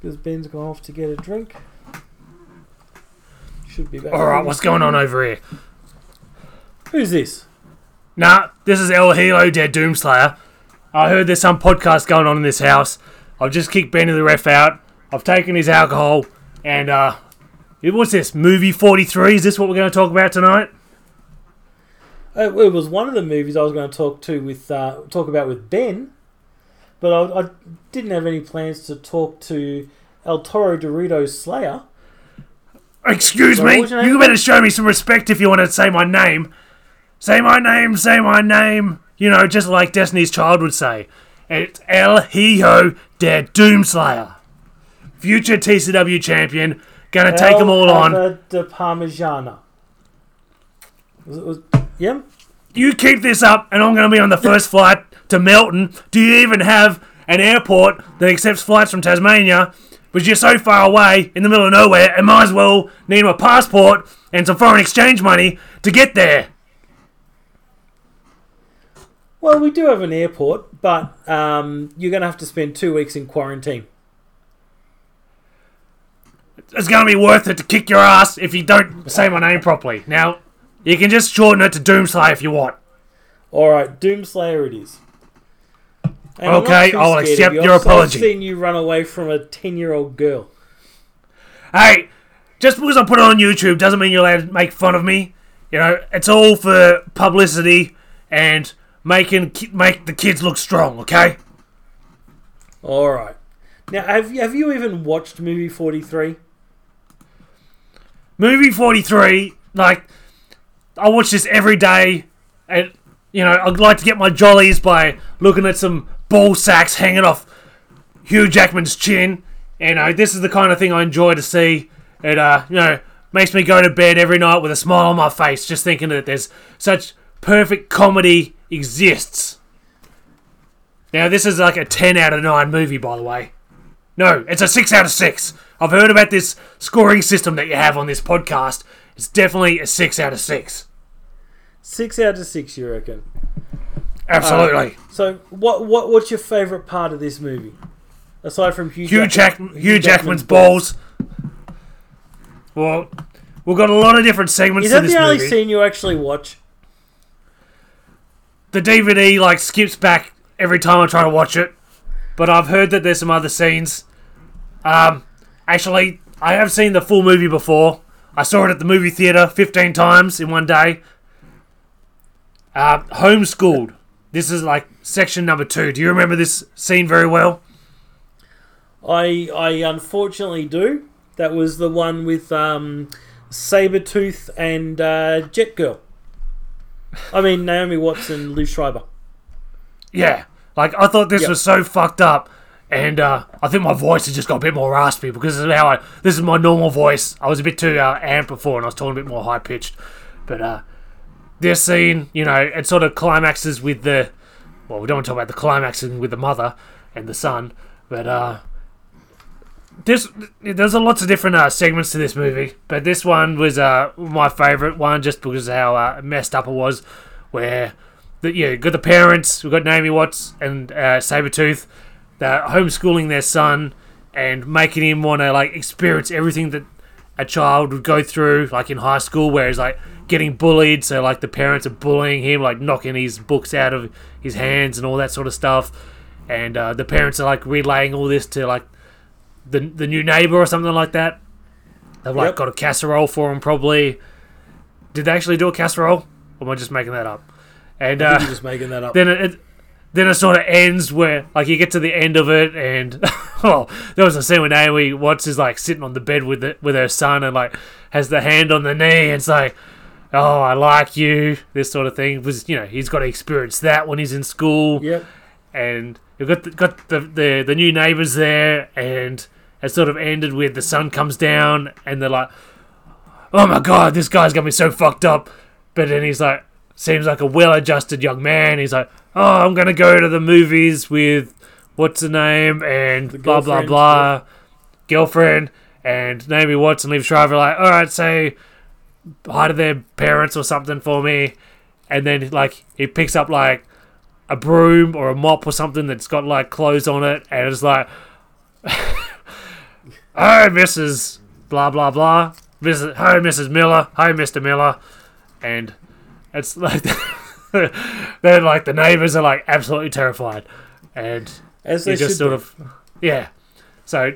because Ben's gone off to get a drink. Should be back. All right, what's going on over here? Who's this? Nah, this is El Hijo Dead Doomslayer. I heard there's some podcast going on in this house. I've just kicked Benny the ref out. I've taken his alcohol, and uh, what's this? Movie 43? Is this what we're going to talk about tonight? Uh, It was one of the movies I was going to talk to with uh, talk about with Ben, but I, I didn't have any plans to talk to El Toro Doritos Slayer. Excuse So me. what's your name You better show me some respect if you want to say my name. Say my name. Say my name. You know, just like Destiny's Child would say. It's El Hijo Dead Doomslayer. Future TCW champion. Gonna take them all on. De Parmigiana. Was it was yeah? you keep this up and I'm to be on the first flight to Melton. Do you even have an airport that accepts flights from Tasmania? But you're so far away in the middle of nowhere and might as well need my passport and some foreign exchange money to get there. Well, we do have an airport, but um, you're going to have to spend two weeks in quarantine. It's going to be worth it to kick your ass if you don't say my name properly. Now, you can just shorten it to Doomslayer if you want. All right, Doomslayer it is. And Okay, I'll accept you. your I've- apology. I've seen you run away from a ten-year-old girl. Hey, just because I put it on YouTube doesn't mean you're allowed to make fun of me. You know, it's all for publicity and making make the kids look strong. Okay. All right. Now, have you, have you even watched movie forty-three? Movie 43, like, I watch this every day, and, you know, I'd like to get my jollies by looking at some ball sacks hanging off Hugh Jackman's chin. You know, this is the kind of thing I enjoy to see. It, uh, you know, makes me go to bed every night with a smile on my face, just thinking that there's such perfect comedy exists. Now, this is like a 10 out of 9 movie, by the way. No, it's a 6 out of 6. I've heard about this scoring system that you have on this podcast. It's definitely a 6 out of 6. Six out of six, you reckon? Absolutely. Uh, so, what what what's your favourite part of this movie, aside from Hugh, Hugh, Jack- Jack- Hugh Jackman's balls. Well, we've got a lot of different segments Is that this the only movie. scene you actually watch? The DVD like skips back every time I try to watch it, but I've heard that there's some other scenes. Um, actually, I have seen the full movie before. I saw it at the movie theater 15 times in one day. Uh, homeschooled. This is like section number two. Do you remember this scene very well? I I unfortunately do. That was the one with um, Sabretooth and uh, Jet Girl. I mean Naomi Watts and Lou Schreiber. Yeah. Like I thought this Yep. was so fucked up, and uh, I think my voice has just got a bit more raspy because this is how I. This is my normal voice. I was a bit too uh, amped before, and I was talking a bit more high pitched. But uh, this scene, you know, it sort of climaxes with the. Well, we don't want to talk about the climaxing with the mother and the son, but uh, this there's a lots of different uh, segments to this movie, but this one was uh, my favorite one just because of how uh, messed up it was. Where the, yeah, got the parents, we've got Naomi Watts and uh, Sabretooth, they're homeschooling their son and making him want to like experience everything that a child would go through, like in high school, where he's like getting bullied. So like the parents are bullying him, like knocking his books out of his hands and all that sort of stuff. And uh, the parents are like relaying all this to like the the new neighbor or something like that. They've like Yep. got a casserole for him, probably. Did they actually do a casserole? Or am I just making that up? And uh, you're just making that up. then it, it then it sort of ends where like you get to the end of it and oh there was a scene where Naomi Watts is like sitting on the bed with it with her son and like has the hand on the knee and it's like oh I like you this sort of thing was you know he's got to experience that when he's in school Yep. and you've got the, got the, the the new neighbors there and it sort of ended with the sun comes down and they're like oh my god this guy's gonna be so fucked up. But then he's like seems like a well-adjusted young man. He's like oh i'm gonna go to the movies with what's the name and blah blah blah girlfriend and Naomi and Liev Schreiber like all right say hi to their parents or something for me. And then like he picks up like a broom or a mop or something that's got like clothes on it and it's like hi mrs blah blah blah. Mrs. hi mrs miller. Hi mr miller. And it's like then like the neighbors are like absolutely terrified. And As they just sort be. of yeah. So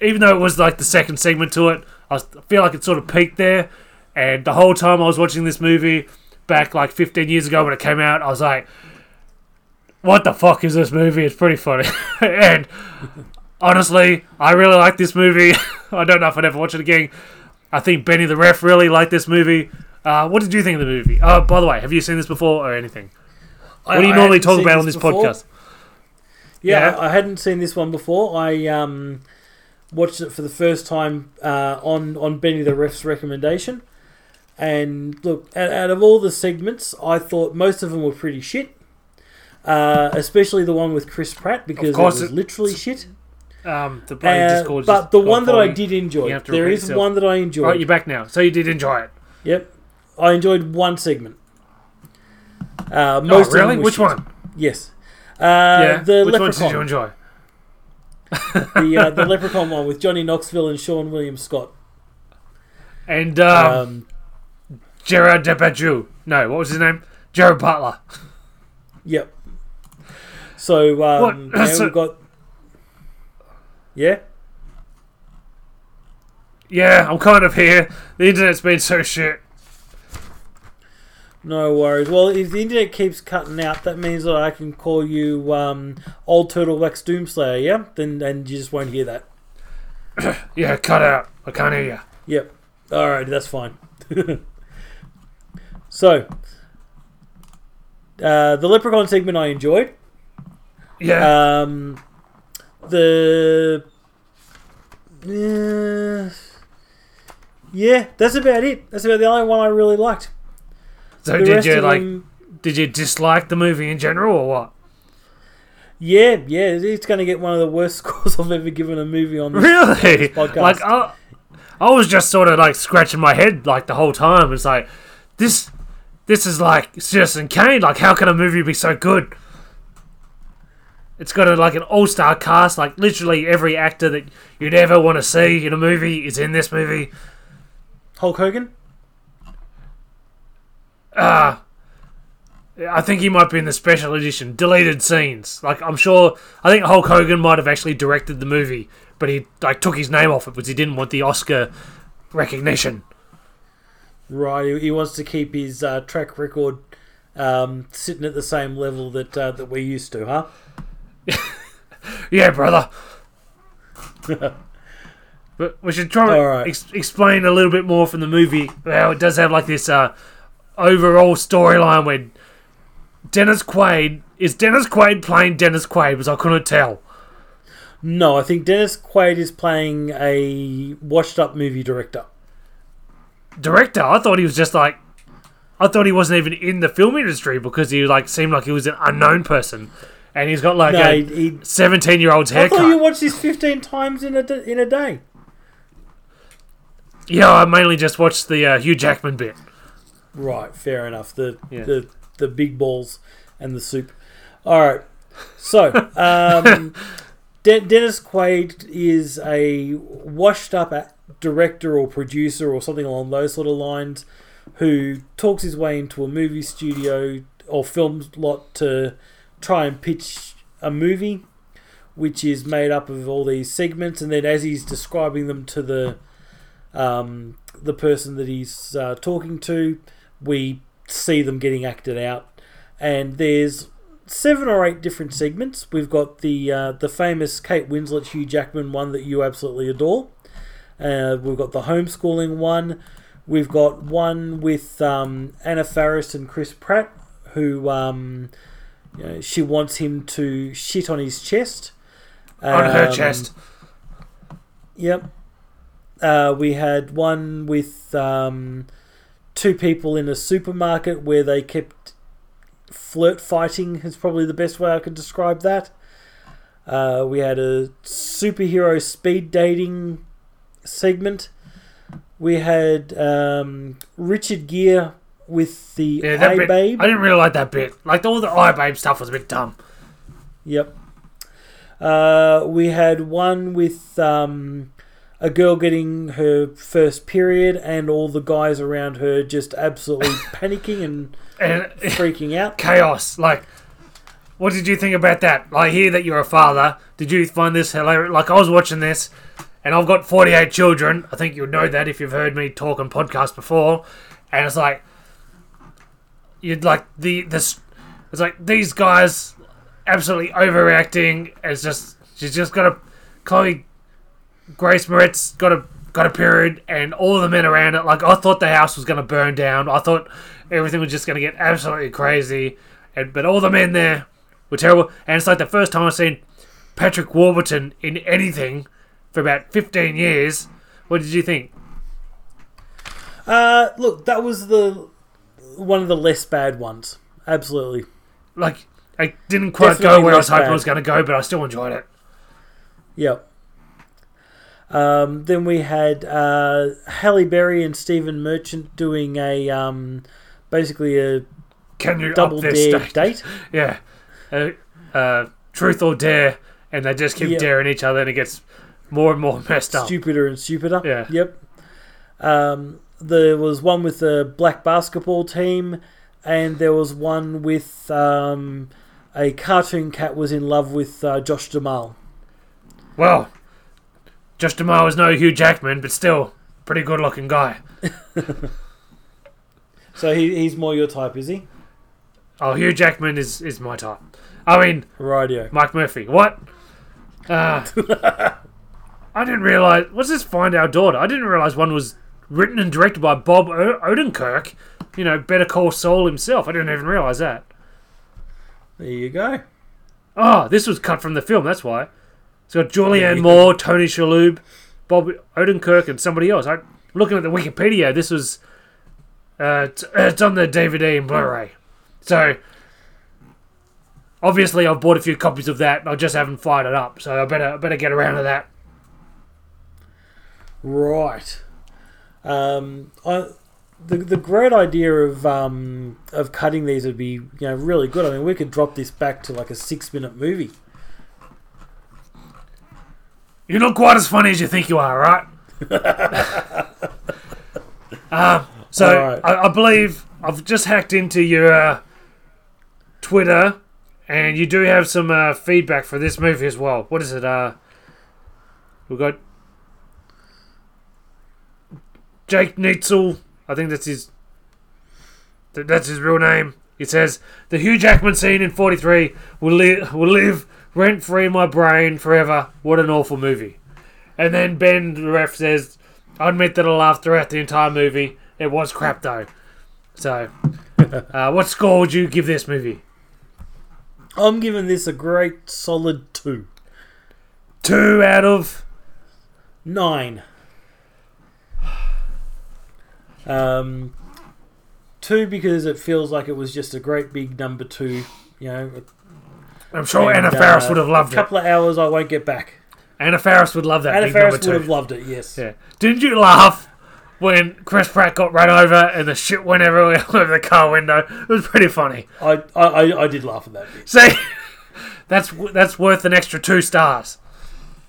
even though it was like the second segment to it i I feel like it sort of peaked there. And the whole time i was watching this movie back like 15 years ago when it came out i was like what the fuck is this movie? It's pretty funny. And honestly i really like this movie i don't know if i'd ever watch it again i think benny the ref really liked this movie uh, what did you think of the movie oh by the way have you seen this before or anything I- what do you I normally talk about on this before. podcast Yeah, Yeah. I, hadn't seen this one before. I um, watched it for the first time uh, on on Benny the Ref's recommendation. And look, out, of all the segments, I thought most of them were pretty shit. Uh, especially the one with Chris Pratt because it was it- literally shit. Um, the bloody Uh, Discord but the one that I did enjoy, You have to there is yourself. one that I enjoyed. Right, you're back now. So you did enjoy it. Yep, I enjoyed one segment. Uh, most oh, really? Which one? Yes. Uh, yeah. the Which one leprechaun. did you enjoy? the uh, the leprechaun one with Johnny Knoxville and Seann William Scott. And um, Um, Gerard Depardieu. No, what was his name? Gerard Butler. yep. So um, So- we've got. Yeah. Yeah, I'm kind of here. The internet's been so shit. No worries. Well, if the internet keeps cutting out, that means that I can call you um, Old Turtle Wax Doomslayer. Yeah. Then and you just won't hear that. Yeah, cut out. I can't hear you. Yep. All right, that's fine. so, uh, the Leprechaun segment I enjoyed. Yeah. Um, the uh, yeah, that's about it. That's about the only one I really liked. so the did you like? them, Did you dislike the movie in general or what? yeah, yeah, it's going to get one of the worst scores I've ever given a movie on. This. Really? podcast. Like I, I was just sort of like scratching my head like the whole time. It's like this, this is like Citizen Kane. Like how can a movie be so good? It's got a, like an all-star cast. Like literally every actor that you'd ever want to see in a movie is in this movie. Hulk Hogan. Ah. I think he might be in the special edition, deleted scenes. Like I'm sure, I think Hulk Hogan might have actually directed the movie, but he like took his name off it because he didn't want the Oscar recognition. Right, he, wants to keep his uh, track record um, sitting at the same level that uh, that we're used to, huh? Yeah, brother. but we should try to Alright. ex- explain a little bit more from the movie. How it does have like this uh, overall storyline where Dennis Quaid is Dennis Quaid playing Dennis Quaid because I couldn't tell. No, I think Dennis Quaid is playing a washed-up movie director. Director, I thought he was just like, I thought he wasn't even in the film industry because he like seemed like he was an unknown person, and he's got like No, a seventeen-year-old's haircut. I thought you watched this 15 times in a, in a day. Yeah, I mainly just watched the uh, Hugh Jackman bit. Right, fair enough. The Yeah. the the big balls and the soup. All right. So, um, De- Dennis Quaid is a washed-up director or producer or something along those sort of lines, who talks his way into a movie studio or film lot to try and pitch a movie, which is made up of all these segments, and then as he's describing them to the um, the person that he's uh, talking to, we see them getting acted out. And there's seven or eight different segments. We've got the uh, the famous Kate Winslet Hugh Jackman one that you absolutely adore. Uh, we've got the homeschooling one. We've got one with um, Anna Faris and Chris Pratt, who um, you know, she wants him to shit on his chest. on her Um, chest. Yep. Uh, we had one with um, two people in a supermarket where they kept flirt fighting, is probably the best way I could describe that. Uh, we had a superhero speed dating segment. We had um, Richard Gere with the Yeah, that bit. Babe. I didn't really like that bit. Like all the eye babe stuff was a bit dumb. Yep. Uh, we had one with um, a girl getting her first period and all the guys around her just absolutely panicking and And freaking out. chaos. Like, what did you think about that? I hear that you're a father. Did you find this hilarious? Like, I was watching this, and I've got 48 children. I think you'll know that if you've heard me talk on podcasts before. And it's like, you'd like the this. It's like these guys absolutely overreacting. It's just she's just got a Chloe Grace Moretz got a got a period, and all the men around it. Like I thought the house was to burn down. I thought everything was just to get absolutely crazy, and but all the men there were terrible. And it's like the first time I've seen Patrick Warburton in anything for about fifteen years. What did you think? Uh, look, that was the one of the less bad ones. Absolutely. Like I didn't quite Definitely go where I was less hoping bad. it was going to go, but I still enjoyed it. Yep. Um, then we had uh, Halle Berry and Stephen Merchant doing a um, basically a Can you double up this dare state? date. Yeah. Uh, uh, truth or dare, and they just keep Yeah. daring each other, and it gets more and more messed up. stupider and stupider. Yeah. Yep. Um, there was one with the black basketball team, and there was one with um, a cartoon cat was in love with uh, Josh Duhamel. Well, Josh Duhamel is no Hugh Jackman, but still pretty good looking guy. So he, he's more your type, is he? Oh, Hugh Jackman is, is my type. I mean, Radio. Mike Murphy. What? Uh, I didn't realize. What's this? Find Our Daughter. I didn't realize one was written and directed by Bob o- Odenkirk. You know, Better Call Saul himself. I didn't even realize that. There you go. Oh, this was cut from the film. That's why. It's got. Julianne Moore, Tony Shalhoub, Bob Odenkirk, and somebody else. I'm looking at the Wikipedia. This was. Uh, it's, it's on the DVD and Blu-ray. So obviously, I've bought a few copies of that. I just haven't fired it up. So I better I better get around to that. Right. Um, I, the the great idea of um, of cutting these would be you know really good. I mean, we could drop this back to like a six minute movie. You're not quite as funny as you think you are, right? um, so Alright. I, I believe I've just hacked into your uh, Twitter, and you do have some uh, feedback for this movie as well. What is it? Uh, we've got Jake Neitzel. I think that's his. That's his real name. He says the Hugh Jackman scene in '43 will live will live rent free in my brain forever. What an awful movie. And then Ben the ref says, I admit that I laughed throughout the entire movie. It was crap though. So, uh, what score would you give this movie? I'm giving this a great solid two. Two out of. Nine. Um, two because it feels like it was just a great big number two. You know, I'm sure And, Anna Faris uh, would have loved a it. couple of hours I won't get back. Anna Faris would love that. Anna Faris would have loved it. Yes. Yeah. Didn't you laugh when Chris Pratt got run over and the shit went everywhere over the car window? It was pretty funny. I, I I I did laugh at that bit. See, that's that's worth an extra two stars.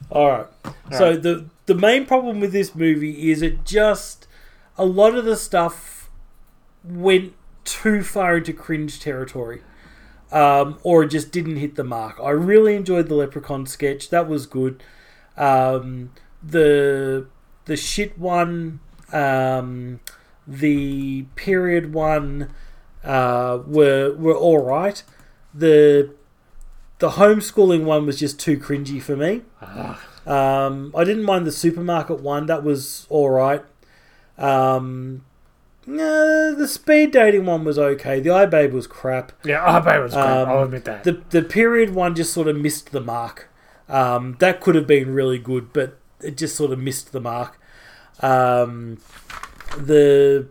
All right. So the the main problem with this movie is it just a lot of the stuff went too far into cringe territory, um, or just didn't hit the mark. I really enjoyed the Leprechaun sketch. That was good. Um, the the shit one, um, the period one, uh, were were all right. The the homeschooling one was just too cringy for me. Um, I didn't mind the supermarket one; that was all right. Um, nah, the speed dating one was okay. The iBabe was crap. Yeah, oh, babe, was great. Um, I'll admit that. The the period one just sort of missed the mark. Um, that could have been really good, but it just sort of missed the mark. Um, the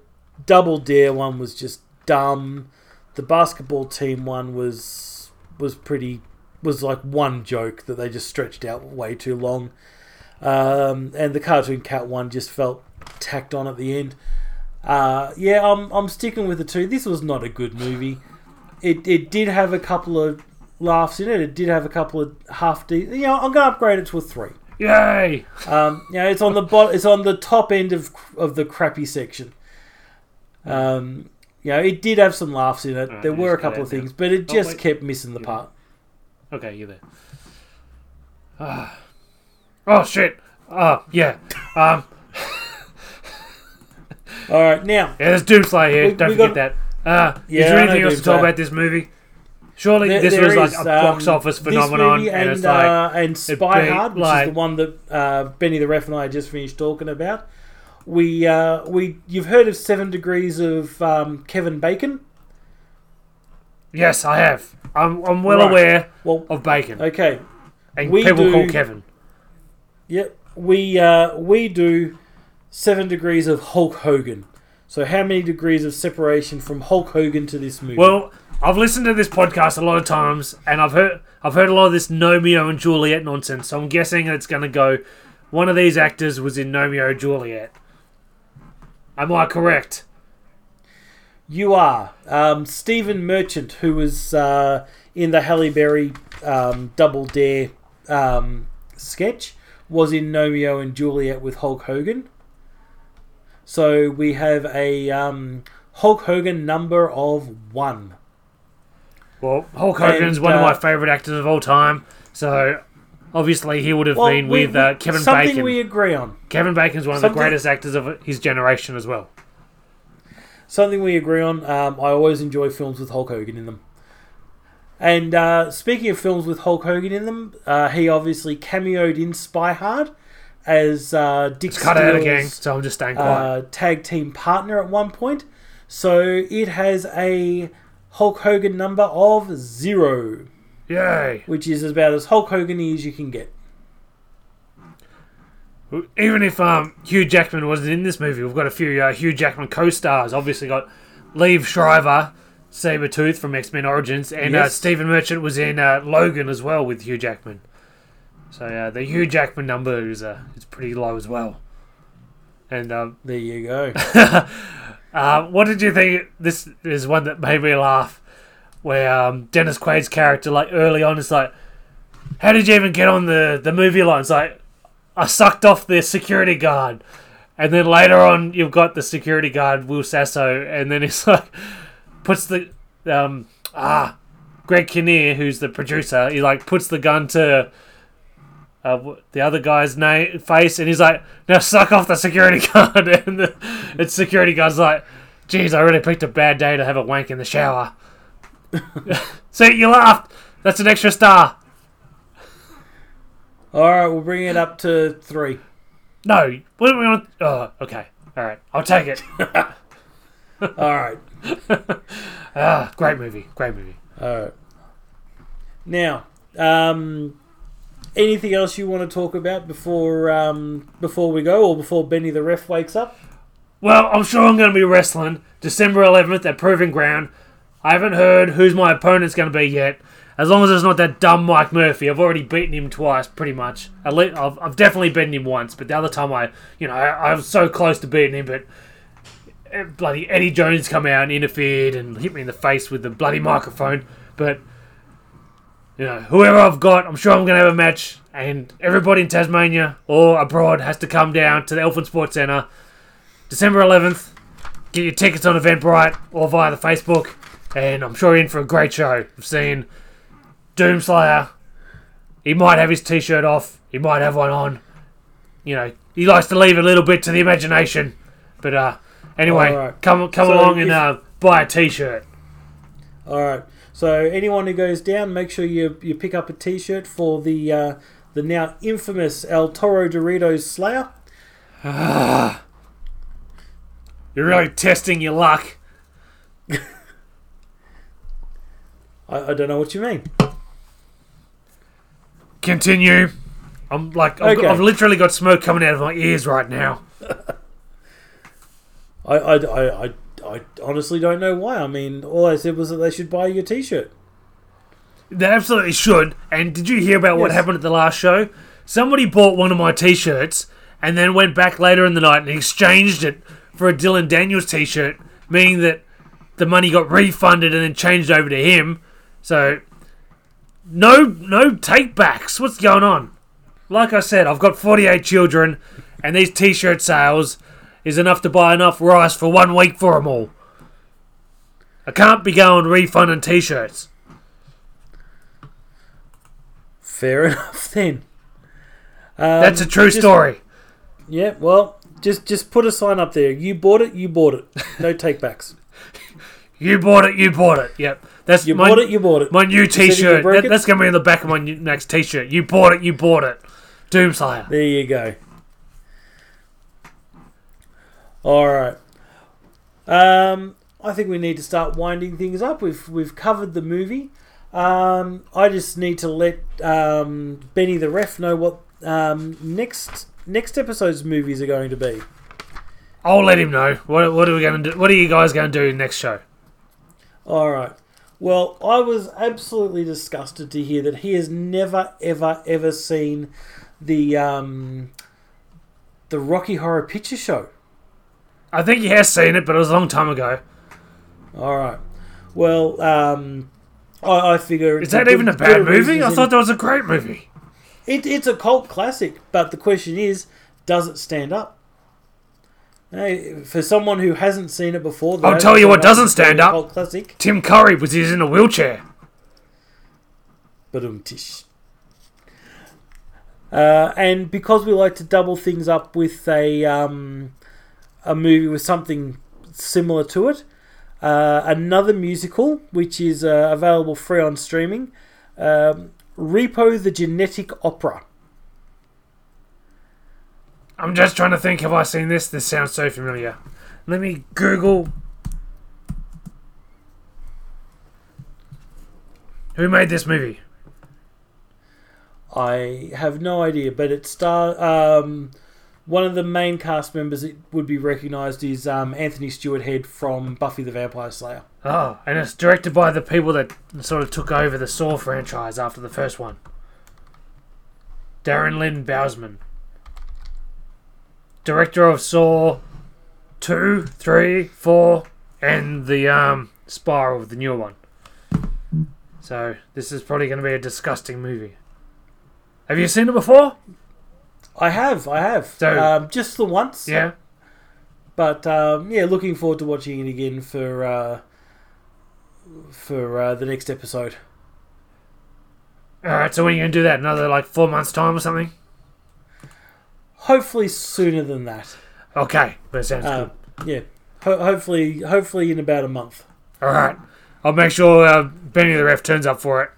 double dare one was just dumb. The basketball team one was was pretty was like one joke that they just stretched out way too long. Um, and the cartoon cat one just felt tacked on at the end. Uh, yeah, I'm I'm sticking with the two. This was not a good movie. It it did have a couple of laughs in it. It did have a couple of half de You know, I'm gonna upgrade it to a three. Yay! Um, you know, it's on the bot. It's on the top end of of the crappy section. Um, you know, it did have some laughs in it. Alright, there were a couple of now. things, but it Oh, just wait. kept missing the Yeah. part. Okay, you're there. Ah. Oh shit! Oh yeah. Um. All right, now Yeah, there's Doomslayer here. We- Don't we forget that. Uh, Yeah, is there I know anything else to talk Doomslayer. about this movie? Surely there- this there was like is, a box um, office this phenomenon, movie and, it's like uh, and Spy beat, Hard, which is the one that uh, Benny the Ref and I just finished talking about. We uh, we you've heard of Seven Degrees of um, Kevin Bacon? yes, I have. I'm I'm well Right. aware Well, of bacon, okay, and we people do- call Kevin. Yep, we uh, we do seven degrees of Hulk Hogan. So how many degrees of separation from Hulk Hogan to this movie? Well, I've listened to this podcast a lot of times, and I've heard I've heard a lot of this Romeo and Juliet nonsense. So I'm guessing it's going to go. One of these actors was in Romeo and Juliet. Am I correct? you are um, Stephen Merchant, who was uh, in the Halle Berry um, Double Dare um, sketch, was in Romeo and Juliet with Hulk Hogan. So we have a um, Hulk Hogan number of one. Well, Hulk Hogan's And, one of uh, my favorite actors of all time. So obviously he would have Well, been we- with uh, Kevin something Bacon. Something we agree on. Kevin Bacon's one of something- the greatest actors of his generation as well. Something we agree on. Um, I always enjoy films with Hulk Hogan in them. And uh, speaking of films with Hulk Hogan in them, uh, he obviously cameoed in Spy Hard as uh, Dick It's cut out again, so I'm just staying quiet. uh, tag team partner at one point. So it has a Hulk Hogan number of zero, Yay! which is about as Hulk Hogan as you can get. Even if um, Hugh Jackman wasn't in this movie, we've got a few uh, Hugh Jackman co-stars. Obviously, got Liev Schreiber, Sabretooth from X Men Origins, and uh, Stephen Merchant was in uh, Logan as well with Hugh Jackman. So uh, the Hugh Jackman number is uh, is pretty low as well. And um, There you go. uh, what did you think? This is one that made me laugh. Where um, Dennis Quaid's character, like early on, is like, "How did you even get on the the movie line?" It's like, "I sucked off the security guard," and then later on, you've got the security guard Will Sasso, and then he's like, puts the um ah, Greg Kinnear, who's the producer, he like puts the gun to. Uh, the other guy's name face, and he's like, "Now suck off the security guard." and the it's security guard's like, "Geez, I really picked a bad day to have a wank in the shower." See, you laughed. That's an extra star. All right, we'll bring it up to three. No, what do we want? Oh, okay, all right, I'll take it. All right. Ah, great movie, great movie. All right. Now, um, anything else you want to talk about before um, before we go, or before Benny the ref wakes up? Well, I'm sure I'm going to be wrestling December 11th at Proving Ground. I haven't heard who's my opponent's going to be yet. As long as it's not that dumb Mike Murphy, I've already beaten him twice, pretty much. At least, I've, I've definitely beaten him once, but the other time I, you know, I, I was so close to beating him, but eh, bloody Eddie Jones come out and interfered and hit me in the face with the bloody microphone. But you know, whoever I've got, I'm sure I'm going to have a match, and everybody in Tasmania or abroad has to come down to the Elphin Sports Centre, December 11th. Get your tickets on Eventbrite or via the Facebook, and I'm sure you're in for a great show. I've seen Doomslayer. He might have his t-shirt off. He might have one on. You know, he likes to leave a little bit to the imagination. But uh, anyway, Alright. come come So along and uh, buy a t-shirt. All right. So anyone who goes down, make sure you you pick up a T-shirt for the uh, the now infamous El Toro Doritos Slayer. You're really testing your luck. I, I don't know what you mean. Continue. I'm like I've, Okay. got, I've literally got smoke coming out of my ears right now. I, I, I, I, I honestly don't know why. I mean, all I said was that they should buy your T-shirt. They absolutely should. And did you hear about what happened at the last show? Somebody bought one of my t-shirts and then went back later in the night and exchanged it for a Dylan Daniels t-shirt, meaning that the money got refunded and then changed over to him. So no no take backs. What's going on? Like I said, I've got 48 children and these t-shirt sales is enough to buy enough rice for one week for them all. I can't be going refunding t-shirts. Fair enough then. Um, That's a true just- story. Yeah. Well, just just put a sign up there. You bought it. You bought it. No takebacks. You bought it. You bought it. Yep. That's You my, bought it. You bought it. my new T-shirt. That, that's gonna be in the back of my new, next T-shirt. You bought it. You bought it. Doomslayer. There you go. All right. Um, I think we need to start winding things up. We've we've covered the movie. Um, I just need to let um, Benny the ref know what um, next next episode's movies are going to be. I'll let him know. What, what are we gonna do? What are you guys gonna do next show? All right. Well, I was absolutely disgusted to hear that he has never, ever, ever seen the um, the Rocky Horror Picture Show. I think he has seen it, but it was a long time ago. All right. Well, um, I, I figure Is that even a bad movie? I thought that was a great movie. it, it's a cult classic. But the question is, does it stand up? Hey, for someone who hasn't seen it before, I'll tell you what doesn't stand up. Cult classic. Tim Curry was he's in a wheelchair. Uh, and because we like to double things up with a um, a movie with something similar to it, uh, another musical which is uh, available free on streaming, um, Repo the Genetic Opera. I'm just trying to think. Have I seen this? This sounds so familiar. Let me Google. Who made this movie? I have no idea, but it star um, one of the main cast members that would be recognised is um, Anthony Stewart Head from Buffy the Vampire Slayer. Oh, and it's directed by the people that sort of took over the Saw franchise after the first one. Darren Lynn Bousman. Director of Saw 2, 3, 4, and the um, Spiral, the newer one. So, this is probably going to be a disgusting movie. Have you seen it before? I have, I have, So- um, just the once. Yeah. But um, yeah, looking forward to watching it again for uh, for uh, the next episode. Alright, so when are you going to do that? Another like four months' time or something? Hopefully sooner than that. Okay, that sounds Uh, good. yeah, Ho- hopefully, hopefully in about a month. Alright. I'll make sure uh, Benny the Ref turns up for it.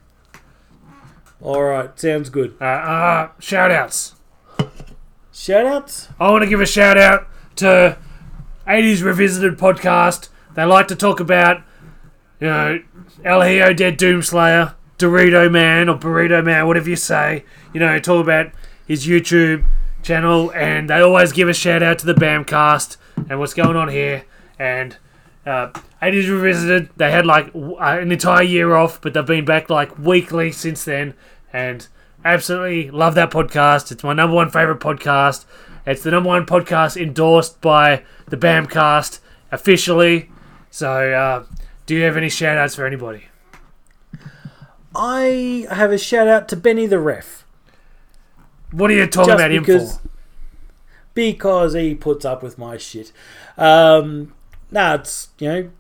All right, sounds good. Uh, uh, shout outs. Shout outs. I want to give a shout out to 80s Revisited podcast. They like to talk about, you know, El Hijo Dead Doomslayer, Dorito Man, or Burrito Man, whatever you say. You know, talk about his YouTube channel, and they always give a shout out to the Bamcast and what's going on here. And Uh, 80s Revisited, they had like uh, an entire year off, but they've been back like weekly since then. And absolutely love that podcast. It's my number one favorite podcast. It's the number one podcast endorsed by the Bamcast officially. So, uh, do you have any shout outs for anybody? I have a shout out to Benny the ref. What are you talking Just about him because, for? because he puts up with my shit. Um, nah, it's you know,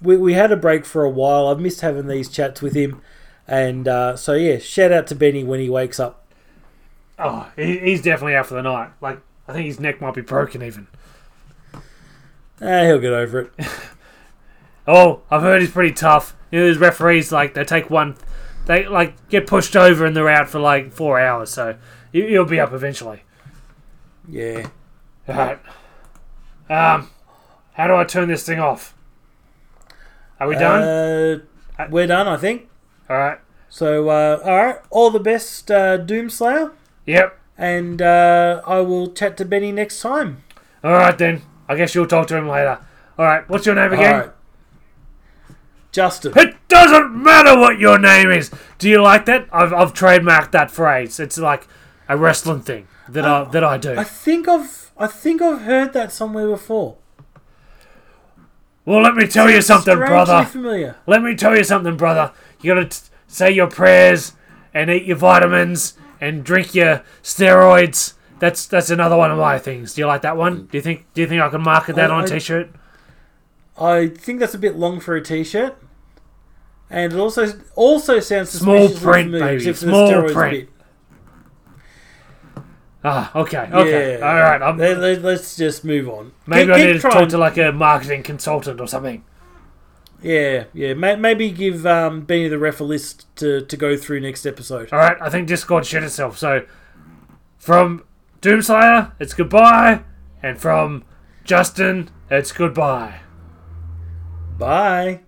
we we had a break for a while. I've missed having these chats with him, and uh, so yeah, shout out to Benny when he wakes up. Oh, he's definitely out for the night. Like, I think his neck might be broken even. Ah, he'll get over it. Oh, I've heard he's pretty tough. You know, there's referees like they take one, they like get pushed over and they're out for like four hours. So he- he'll be up eventually. Yeah. All right. Um, how do I turn this thing off? Are we done? Uh, we're done, I think. All right. So, uh, all right, all the best, uh, Doomslayer, Yep. and uh, I will chat to Benny next time. All right then. I guess you'll talk to him later. All right. What's your name again? All right. Justin. It doesn't matter what your name is. Do you like that? I've, I've trademarked that phrase. It's like a wrestling thing that I that I do. I think I've I think I've heard that somewhere before. Well, let me tell you something, brother. familiar. Let me tell you something, brother. You gotta t- say your prayers and eat your vitamins and drink your steroids. That's that's another one of my things. Do you like that one? Do you think Do you think I can market that I- on a I- t-shirt? I think that's a bit long for a t-shirt, and it also also sounds Small print, baby. Small print. Ah, okay, okay, Yeah. all right. I'm, Let, us just move on. maybe Keep- I need to talk to like a marketing consultant or something. Yeah, yeah. May, maybe give um, Benny the ref a list to, to go through next episode. All right, I think Discord shit itself. So from Doomslayer, it's goodbye, and from Justin, it's goodbye. Bye.